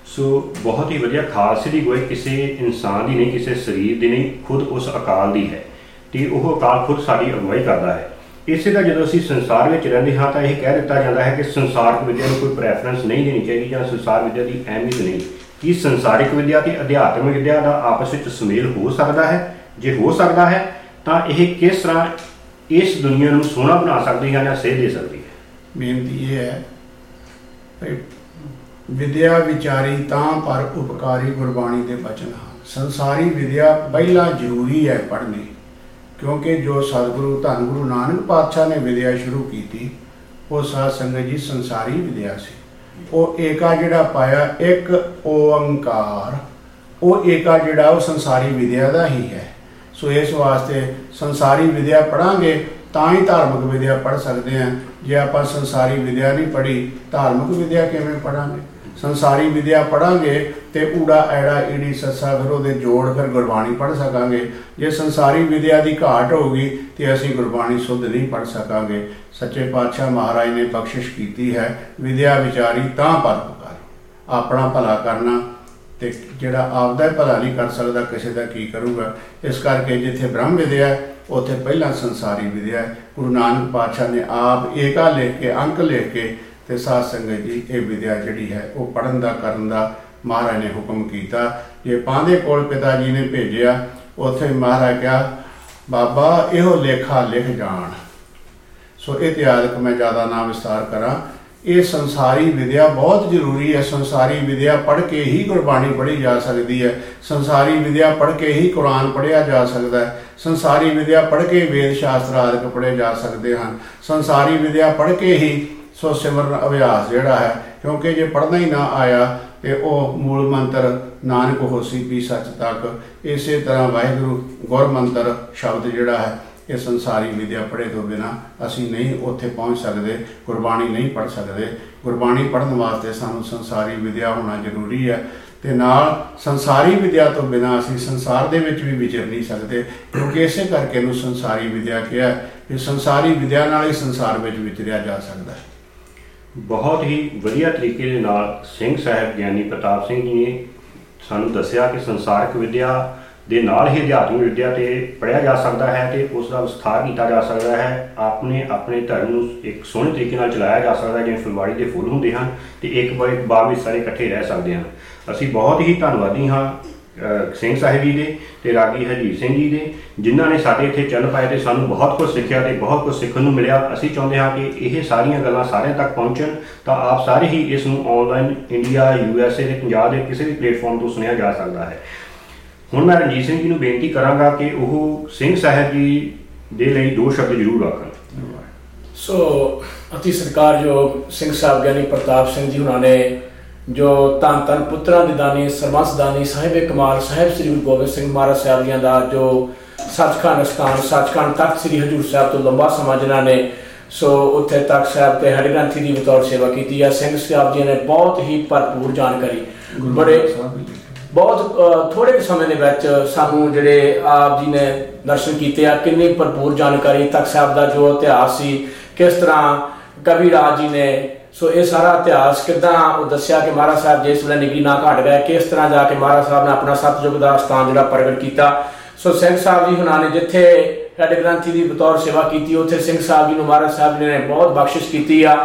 ਸੋ ਬਹੁਤ ਹੀ ਵਧੀਆ ਖਾਲਸੇ ਦੀ ਗੋਈ ਕਿਸੇ ਇਨਸਾਨ ਦੀ ਨਹੀਂ, ਕਿਸੇ ਸਰੀਰ ਦੀ ਨਹੀਂ, ਖੁਦ ਉਸ ਅਕਾਲ ਦੀ ਹੈ। ਤੇ ਉਹ ਅਕਾਲ ਖੁਦ ਸਾਡੀ ਅਗਵਾਈ ਕਰਦਾ ਹੈ। ਇਸੇ ਦਾ ਜਦੋਂ ਅਸੀਂ ਸੰਸਾਰ ਵਿੱਚ ਰਹਿੰਦੇ ਹਾਂ ਤਾਂ ਇਹ ਕਹਿ ਦਿੱਤਾ ਜਾਂਦਾ ਹੈ ਕਿ ਸੰਸਾਰਕ ਵਿਦਿਆ ਨੂੰ ਕੋਈ ਪ੍ਰੈਫਰੈਂਸ ਨਹੀਂ ਦੇਣੀ ਚਾਹੀਦੀ ਜਾਂ ਸੰਸਾਰ ਵਿਦਿਆ ਦੀ ਅਹਿਮੀਅਤ ਨਹੀਂ। ਕੀ ਸੰਸਾਰਿਕ ਵਿਦਿਆ ਤੇ ਅਧਿਆਤਮਿਕ ਵਿਦਿਆ ਦਾ ਆਪਸ ਵਿੱਚ ਸੁਮੇਲ ਹੋ ਸਕਦਾ ਹੈ। ਜੇ ਹੋ ਸਕਦਾ ਹੈ, ਤਾਂ ਇਹ ਕਿਸ ਤਰ੍ਹਾਂ ਇਸ ਦੁਨੀਆ ਨੂੰ ਸੋਹਣਾ ਬਣਾ ਸਕਦੀ ਹੈ ਜਾਂ ਸੇਧ ਦੇ ਸਕਦੀ ਹੈ? ਬੇਨਤੀ ਇਹ ਹੈ ਭਈ ਵਿਦਿਆ ਵਿਚਾਰੀ ਤਾਂ ਪਰ ਉਪਕਾਰੀ ਗੁਰਬਾਣੀ ਦੇ ਬਚਨ ਹਨ। ਸੰਸਾਰੀ ਵਿਦਿਆ ਪਹਿਲਾਂ ਜ਼ਰੂਰੀ ਹੈ ਪੜ੍ਹਨੀ, ਕਿਉਂਕਿ ਜੋ ਸਤਿਗੁਰੂ, ਧੰਨ ਗੁਰੂ ਨਾਨਕ ਪਾਤਸ਼ਾਹ ਨੇ ਵਿਦਿਆ ਸ਼ੁਰੂ ਕੀਤੀ, ਉਹ ਸਾਧ ਸੰਗਤ ਜੀ ਸੰਸਾਰੀ ਵਿਦਿਆ ਸੀ। ਉਹ ਏਕਾ ਜਿਹੜਾ ਪਾਇਆ, ਇੱਕ ਓੰਕਾਰ ਉਹ ਏਕਾ ਜਿਹੜਾ, ਉਹ ਸੰਸਾਰੀ ਵਿਦਿਆ ਦਾ ਹੀ ਹੈ। ਸੋ ਇਸ ਵਾਸਤੇ ਸੰਸਾਰੀ ਵਿਦਿਆ ਪੜਾਂਗੇ, ਤਾਂ ਹੀ ਧਾਰਮਿਕ ਵਿਦਿਆ ਪੜ ਸਕਦੇ ਹਾਂ। ਜੇ ਆਪਾਂ ਸੰਸਾਰੀ ਵਿਦਿਆ ਨਹੀਂ ਪੜ੍ਹੀ, ਧਾਰਮਿਕ ਵਿਦਿਆ ਕਿਵੇਂ ਪੜਾਂਗੇ? ਸੰਸਾਰੀ ਵਿਦਿਆ ਪੜਾਂਗੇ ਤੇ ਊੜਾ ਐੜਾ ਈੜੀ ਸੱਸਾ ਫਿਰ ਉਹਦੇ ਜੋੜ ਫਿਰ ਗੁਰਬਾਣੀ ਪੜ ਸਕਾਂਗੇ। ਜੇ ਸੰਸਾਰੀ ਵਿਦਿਆ ਦੀ ਘਾਟ ਹੋਊਗੀ ਤੇ ਅਸੀਂ ਗੁਰਬਾਣੀ ਸੁੱਧ ਨਹੀਂ ਪੜ ਸਕਾਂਗੇ। ਸੱਚੇ ਪਾਤਸ਼ਾਹ ਮਹਾਰਾਜ ਨੇ ਬਖਸ਼ਿਸ਼ ਕੀਤੀ ਹੈ ਵਿਦਿਆ ਵਿਚਾਰੀ ਤਾਂ ਪਰ ਪੁਕਾਰੀ। ਆਪਣਾ ਭਲਾ ਕਰਨਾ ਤੇ ਜਿਹੜਾ ਆਪਦਾ ਹੀ ਭਲਾ ਨਹੀਂ ਕਰ ਸਕਦਾ ਕਿਸੇ ਦਾ ਕੀ ਕਰੂਗਾ? ਇਸ ਕਰਕੇ ਜਿੱਥੇ ਬ੍ਰਹਮ ਵਿਦਿਆ ਹੈ, ਉੱਥੇ ਪਹਿਲਾਂ ਸੰਸਾਰੀ ਵਿਦਿਆ ਹੈ। ਗੁਰੂ ਨਾਨਕ ਪਾਤਸ਼ਾਹ ਨੇ ਆਪ ਏਕਾ ਲਿਖ ਕੇ ਅੰਕ ਲਿਖ ਕੇ ਤੇ ਸਾਧ ਸੰਗਤ ਜੀ, ਇਹ ਵਿਦਿਆ ਜਿਹੜੀ ਹੈ, ਉਹ ਪੜਨ ਦਾ, ਕਰਨ ਦਾ ਮਹਾਰਾਜ ਨੇ ਹੁਕਮ ਕੀਤਾ। ਜੇ ਪਾਂਦੇ ਕੋਲ ਪਿਤਾ ਜੀ ਨੇ ਭੇਜਿਆ, ਉੱਥੇ ਮਹਾਰਾਜ ਕਿਹਾ, ਬਾਬਾ, ਇਹੋ ਲੇਖਾ ਲਿਖ ਜਾਣ। ਸੋ ਇਤਿਹਾਸਕ ਮੈਂ ਜ਼ਿਆਦਾ ਨਾ ਵਿਸਤਾਰ ਕਰਾਂ। ਇਹ ਸੰਸਾਰੀ ਵਿਦਿਆ ਬਹੁਤ ਜ਼ਰੂਰੀ ਹੈ। ਸੰਸਾਰੀ ਵਿਦਿਆ ਪੜ੍ਹ ਕੇ ਹੀ ਗੁਰਬਾਣੀ ਪੜ੍ਹੀ ਜਾ ਸਕਦੀ ਹੈ। ਸੰਸਾਰੀ ਵਿਦਿਆ ਪੜ੍ਹ ਕੇ ਹੀ ਕੁਰਾਨ ਪੜ੍ਹਿਆ ਜਾ ਸਕਦਾ ਹੈ। ਸੰਸਾਰੀ ਵਿਦਿਆ ਪੜ੍ਹ ਕੇ ਵੇਦ ਸ਼ਾਸਤਰ ਆਦਿਕ ਪੜ੍ਹੇ ਜਾ ਸਕਦੇ ਹਨ। ਸੰਸਾਰੀ ਵਿਦਿਆ ਪੜ੍ਹ ਕੇ ਹੀ ਸੋ ਸਿਮਰਨ ਅਭਿਆਸ ਜਿਹੜਾ ਹੈ, ਕਿਉਂਕਿ ਜੇ ਪੜ੍ਹਨਾ ਹੀ ਨਾ ਆਇਆ, ਤੇ ਉਹ ਮੂਲ ਮੰਤਰ ਨਾਨਕ ਹੋਸੀ ਪੀ ਸੱਚ ਤੱਕ। ਇਸੇ ਤਰ੍ਹਾਂ ਵਾਹਿਗੁਰੂ ਗੁਰ ਮੰਤਰ ਸ਼ਬਦ ਜਿਹੜਾ ਹੈ, ਇਹ ਸੰਸਾਰੀ ਵਿਦਿਆ ਪੜ੍ਹੇ ਤੋਂ ਬਿਨਾ ਅਸੀਂ ਨਹੀਂ ਉੱਥੇ ਪਹੁੰਚ ਸਕਦੇ, ਗੁਰਬਾਣੀ ਨਹੀਂ ਪੜ੍ਹ ਸਕਦੇ। ਗੁਰਬਾਣੀ ਪੜ੍ਹਨ ਵਾਸਤੇ ਸਾਨੂੰ ਸੰਸਾਰੀ ਵਿਦਿਆ ਹੋਣਾ ਜ਼ਰੂਰੀ ਹੈ। ਤੇ ਨਾਲ ਸੰਸਾਰੀ ਵਿਦਿਆ ਤੋਂ ਬਿਨਾ ਅਸੀਂ ਸੰਸਾਰ ਦੇ ਵਿੱਚ ਵੀ ਵਿਚਰ ਨਹੀਂ ਸਕਦੇ, ਕਿਉਂਕਿ ਇਸੇ ਕਰਕੇ ਨੂੰ ਸੰਸਾਰੀ ਵਿਦਿਆ ਕਿਹਾ ਕਿ ਸੰਸਾਰੀ ਵਿਦਿਆ ਨਾਲ ਹੀ ਸੰਸਾਰ ਵਿੱਚ ਵਿਚਰਿਆ ਜਾ ਸਕਦਾ ਹੈ। ਬਹੁਤ ਹੀ ਵਧੀਆ ਤਰੀਕੇ ਦੇ ਨਾਲ ਸਿੰਘ ਸਾਹਿਬ ਗਿਆਨੀ ਪ੍ਰਤਾਪ ਸਿੰਘ ਜੀ ਨੇ ਸਾਨੂੰ ਦੱਸਿਆ ਕਿ ਸੰਸਾਰਿਕ ਵਿਦਿਆ ਦੇ ਨਾਲ ਹੀ ਅਧਿਆਤਮਿਕ ਵਿਦਿਆ ਤੇ ਪੜਿਆ ਜਾ ਸਕਦਾ ਹੈ ਤੇ ਉਸ ਦਾ ਵਿਸਥਾਰ ਕੀਤਾ ਜਾ ਸਕਦਾ ਹੈ। ਆਪਣੇ ਆਪਣੇ ਧਰਮ ਨੂੰ ਇੱਕ ਸੋਹਣੇ ਤਰੀਕੇ ਨਾਲ ਚਲਾਇਆ ਜਾ ਸਕਦਾ ਹੈ ਜਿਵੇਂ ਫੁਲਵਾੜੀ ਦੇ ਫੁੱਲ ਹੁੰਦੇ ਹਨ ਤੇ ਇੱਕ ਬਾਗ ਇੱਕ ਬਾਗ ਵਿੱਚ ਸਾਰੇ ਇਕੱਠੇ ਰਹਿ ਸਕਦੇ ਹਨ। ਅਸੀਂ ਬਹੁਤ ਹੀ ਧੰਨਵਾਦੀ ਹਾਂ ਅਹ, ਸਿੰਘ ਸਾਹਿਬ ਜੀ ਦੇ ਤੇ ਰਾਗੀ ਹਰਜੀਤ ਸਿੰਘ ਜੀ ਦੇ, ਜਿਨ੍ਹਾਂ ਨੇ ਸਾਡੇ ਇੱਥੇ ਚੰਨ ਪਾਏ ਤੇ ਸਾਨੂੰ ਬਹੁਤ ਕੁਝ ਸਿੱਖਿਆ ਤੇ ਬਹੁਤ ਕੁਝ ਸਿੱਖਣ ਨੂੰ ਮਿਲਿਆ। ਅਸੀਂ ਚਾਹੁੰਦੇ ਹਾਂ ਕਿ ਇਹ ਸਾਰੀਆਂ ਗੱਲਾਂ ਸਾਰਿਆਂ ਤੱਕ ਪਹੁੰਚਣ ਤਾਂ ਆਪ ਸਾਰੇ ਹੀ ਇਸ ਨੂੰ online India U S A ਤੇ ਪੰਜਾਬ ਦੇ ਕਿਸੇ ਵੀ ਪਲੇਟਫਾਰਮ ਤੋਂ ਸੁਣਿਆ ਜਾ ਸਕਦਾ ਹੈ। ਹੁਣ ਮੈਂ ਰਣਜੀਤ ਸਿੰਘ ਜੀ ਨੂੰ ਬੇਨਤੀ ਕਰਾਂਗਾ ਕਿ ਉਹ ਸਿੰਘ ਸਾਹਿਬ ਜੀ ਦੇ ਲਈ ਦੋ ਸ਼ਬਦ ਜ਼ਰੂਰ ਆਖਣ। ਸੋ ਅਤੀ ਸਤਿਕਾਰਯੋਗ ਸਿੰਘ ਸਾਹਿਬ ਗਿਆਨੀ ਪ੍ਰਤਾਪ ਸਿੰਘ ਜੀ ਹੁਣਾਂ ਨੇ ਜੋ ਧੰਨ ਧੰਨ ਪੁੱਤਰਾਂ ਦੀ ਦਾਨੀ ਸਰਬੰਸ ਦਾਨੀ ਸਾਹਿਬ ਕਮਾਲ ਸਾਹਿਬ ਸ੍ਰੀ ਗੁਰੂ ਗੋਬਿੰਦ ਸਿੰਘ ਮਹਾਰਾਜ ਸਾਹਿਬ ਜੀਆਂ ਦਾ ਜੋ ਸੱਚਖੰਡ ਸਥਾਨ ਸੱਚਖੰਡ ਤਖਤ ਸ੍ਰੀ ਹਜੂਰ ਸਾਹਿਬ ਤੋਂ ਲੰਬਾ ਸਮਾਂ ਜਿਨ੍ਹਾਂ ਨੇ ਸੋ ਉੱਥੇ ਤਖਤ ਸਾਹਿਬ ਤੇ ਹਰੀ ਗ੍ਰੰਥੀ ਦੀ ਬਤੌਰ ਸੇਵਾ ਕੀਤੀ ਹੈ ਸਿੰਘ ਸਾਹਿਬ ਜੀ ਨੇ ਬਹੁਤ ਹੀ ਭਰਪੂਰ ਜਾਣਕਾਰੀ। ਬੜੇ ਬਹੁਤ ਥੋੜੇ ਕੁ ਸਮੇਂ ਦੇ ਵਿੱਚ ਸਾਨੂੰ ਜਿਹੜੇ ਆਪ ਜੀ ਨੇ ਦਰਸ਼ਨ ਕੀਤੇ ਆ ਕਿੰਨੀ ਭਰਪੂਰ ਜਾਣਕਾਰੀ ਤਖਤ ਸਾਹਿਬ ਦਾ ਜੋ ਇਤਿਹਾਸ ਸੀ ਕਿਸ ਤਰ੍ਹਾਂ ਕਵੀ ਰਾਜ ਜੀ ਨੇ ਸੋ ਇਹ ਸਾਰਾ ਇਤਿਹਾਸ ਕਿਦਾਂ ਉਹ ਦੱਸਿਆ ਕਿ ਮਹਾਰਾਜ ਸਾਹਿਬ ਜਿਸ ਵੇਲੇ ਨਿਗਰੀ ਨਾ ਘਟ ਗਏ, ਕਿਸ ਤਰ੍ਹਾਂ ਜਾ ਕੇ ਮਹਾਰਾਜ ਸਾਹਿਬ ਨੇ ਆਪਣਾ ਸਤਜੁਗ ਦਾ ਸਥਾਨ ਜਿਹੜਾ ਪ੍ਰਗਟ ਕੀਤਾ। ਸੋ ਸਿੰਘ ਸਾਹਿਬ ਜੀ ਹੁਣਾਂ ਨੇ ਜਿੱਥੇ ਹੈਡ ਗ੍ਰੰਥੀ ਦੀ ਬਤੌਰ ਸੇਵਾ ਕੀਤੀ, ਉੱਥੇ ਸਿੰਘ ਸਾਹਿਬ ਜੀ ਨੂੰ ਮਹਾਰਾਜ ਸਾਹਿਬ ਜੀ ਨੇ ਬਹੁਤ ਬਖਸ਼ਿਸ਼ ਕੀਤੀ ਆ।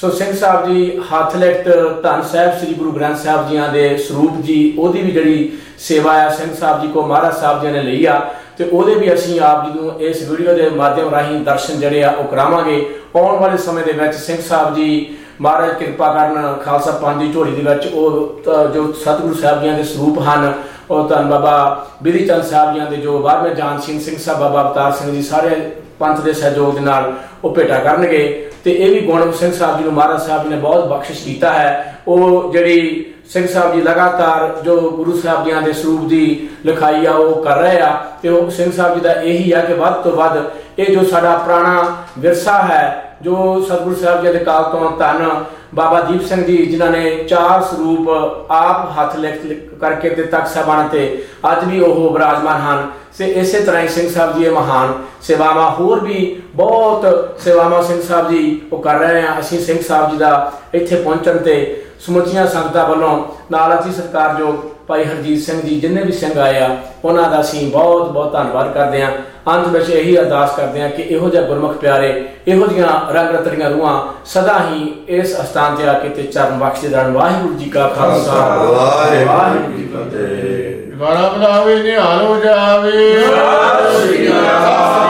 ਸੋ ਸਿੰਘ ਸਾਹਿਬ ਜੀ ਹੱਥ ਲਿਖਤ ਧੰਨ ਸਾਹਿਬ ਸ੍ਰੀ ਗੁਰੂ ਗ੍ਰੰਥ ਸਾਹਿਬ ਜੀਆਂ ਦੇ ਸਰੂਪ ਜੀ, ਉਹਦੀ ਵੀ ਜਿਹੜੀ ਸੇਵਾ ਆ ਸਿੰਘ ਸਾਹਿਬ ਜੀ ਕੋ ਮਹਾਰਾਜ ਸਾਹਿਬ ਜੀ ਨੇ ਲਈ ਆ। ਤੇ ਉਹਦੇ ਵੀ ਅਸੀਂ ਆਪ ਜੀ ਨੂੰ ਇਸ ਵੀਡੀਓ ਦੇ ਮਾਧਿਅਮ ਰਾਹੀਂ ਦਰਸ਼ਨ ਜਿਹੜੇ ਆ, ਉਹ ਕਰਾਵਾਂਗੇ। ਆਉਣ ਵਾਲੇ ਸਮੇਂ ਦੇ ਵਿੱਚ ਸਿੰਘ ਸਾਹਿਬ ਜੀ ਮਹਾਰਾਜ ਕਿਰਪਾ ਕਰਨ ਖਾਲਸਾ ਪੰਥ ਦੀ ਝੋਲੀ ਦੇ ਵਿੱਚ ਉਹ ਅ, ਜੋ ਸਤਿਗੁਰੂ ਸਾਹਿਬ ਜੀਆਂ ਦੇ ਸਰੂਪ ਹਨ ਉਹ ਧੰਨ ਬਾਬਾ ਬਿਧੀ ਚੰਦ ਸਾਹਿਬ ਜੀਆਂ ਦੇ ਜੋ ਬਾਰਵੇਂ ਜਾਨ ਸਿੰਘ ਸਿੰਘ ਸਾਹਿਬ ਬਾਬਾ ਅਵਤਾਰ ਸਿੰਘ ਜੀ ਸਾਰੇ ਪੰਥ ਦੇ ਸਹਿਯੋਗ ਦੇ ਨਾਲ ਉਹ ਭੇਟਾ ਕਰਨਗੇ। ਤੇ ਇਹ ਵੀ ਗੁਣ ਸਿੰਘ ਸਾਹਿਬ ਜੀ ਨੂੰ ਮਹਾਰਾਜ ਸਾਹਿਬ ਜੀ ਨੇ ਬਹੁਤ ਬਖਸ਼ਿਸ਼ ਕੀਤਾ ਹੈ। ਉਹ ਜਿਹੜੀ ਸਿੰਘ ਸਾਹਿਬ ਜੀ ਲਗਾਤਾਰ ਜੋ ਗੁਰੂ ਸਾਹਿਬ ਜੀਆਂ ਦੇ ਸਰੂਪ ਦੀ ਲਿਖਾਈ ਆ ਉਹ ਕਰ ਰਹੇ ਆ। ਤੇ ਉਹ ਸਿੰਘ ਸਾਹਿਬ ਜੀ ਦਾ ਇਹੀ ਆ ਕਿ ਵੱਧ ਤੋਂ ਵੱਧ ਇਹ ਜੋ ਸਾਡਾ ਪੁਰਾਣਾ ਵਿਰਸਾ ਹੈ ਜੋ ਸਤਿਗੁਰੂ ਸਾਹਿਬ ਜੀ ਦੇ ਕਾਲ ਤੋਂ ਧੰਨ ਬਾਬਾ ਦੀਪ ਸਿੰਘ ਜੀ, ਜਿਨ੍ਹਾਂ ਨੇ ਚਾਰ ਸਰੂਪ ਆਪ ਹੱਥ ਲਿਖ ਲਿਖ ਕਰਕੇ ਤੇ ਤਖਤ ਸਾਹਿਬਾਨ ਤੇ ਅੱਜ ਵੀ ਉਹ ਵਿਰਾਜਮਾਨ ਹਨ। ਸੇ ਇਸੇ ਤਰ੍ਹਾਂ ਹੀ ਸਿੰਘ ਸਾਹਿਬ ਜੀ ਇਹ ਮਹਾਨ ਸੇਵਾਵਾਂ ਹੋਰ ਵੀ ਬਹੁਤ ਸੇਵਾਵਾਂ ਸਿੰਘ ਸਾਹਿਬ ਜੀ ਉਹ ਕਰ ਰਹੇ ਆ। ਅਸੀਂ ਸਿੰਘ ਸਾਹਿਬ ਜੀ ਦਾ ਇੱਥੇ ਪਹੁੰਚਣ ਤੇ ਸਮੁੱਚੀਆਂ ਸੰਗਤਾਂ ਵੱਲੋਂ ਨਾਲ ਅਸੀਂ ਸਤਿਕਾਰਯੋਗ ਭਾਈ ਹਰਜੀਤ ਸਿੰਘ ਜੀ, ਜਿੰਨੇ ਵੀ ਸਿੰਘ ਆਏ ਆ, ਉਹਨਾਂ ਦਾ ਅਸੀਂ ਬਹੁਤ ਬਹੁਤ ਧੰਨਵਾਦ ਕਰਦੇ ਹਾਂ ਅੰਤ ਵਿੱਚ ਇਹੀ ਅਰਦਾਸ ਕਰਦੇ ਹਾਂ ਕਿ ਇਹੋ ਜਿਹਾ ਗੁਰਮੁਖ ਪਿਆਰੇ ਇਹੋ ਜਿਹੀਆਂ ਰੰਗ ਰਤਰੀਆਂ ਰੂਹਾਂ ਸਦਾ ਹੀ ਇਸ ਅਸਥਾਨ ਤੇ ਆ ਕੇ ਤੇ ਚਰਨ ਬਖਸ਼ਦੇ ਰਹਿਣ। ਵਾਹਿਗੁਰੂ ਜੀ ਕਾ ਖਾਲਸਾ। ਵਾਹਿਗੁਰੂ ਜੀ ਕੀ ਫਤਿਹ। ਗਾਣਾ ਬਣਾਵੇ ਨਿਹਾਲ ਹੋ ਜਾਵੇ। ਸਤਿ ਸ਼੍ਰੀ ਅਕਾਲ।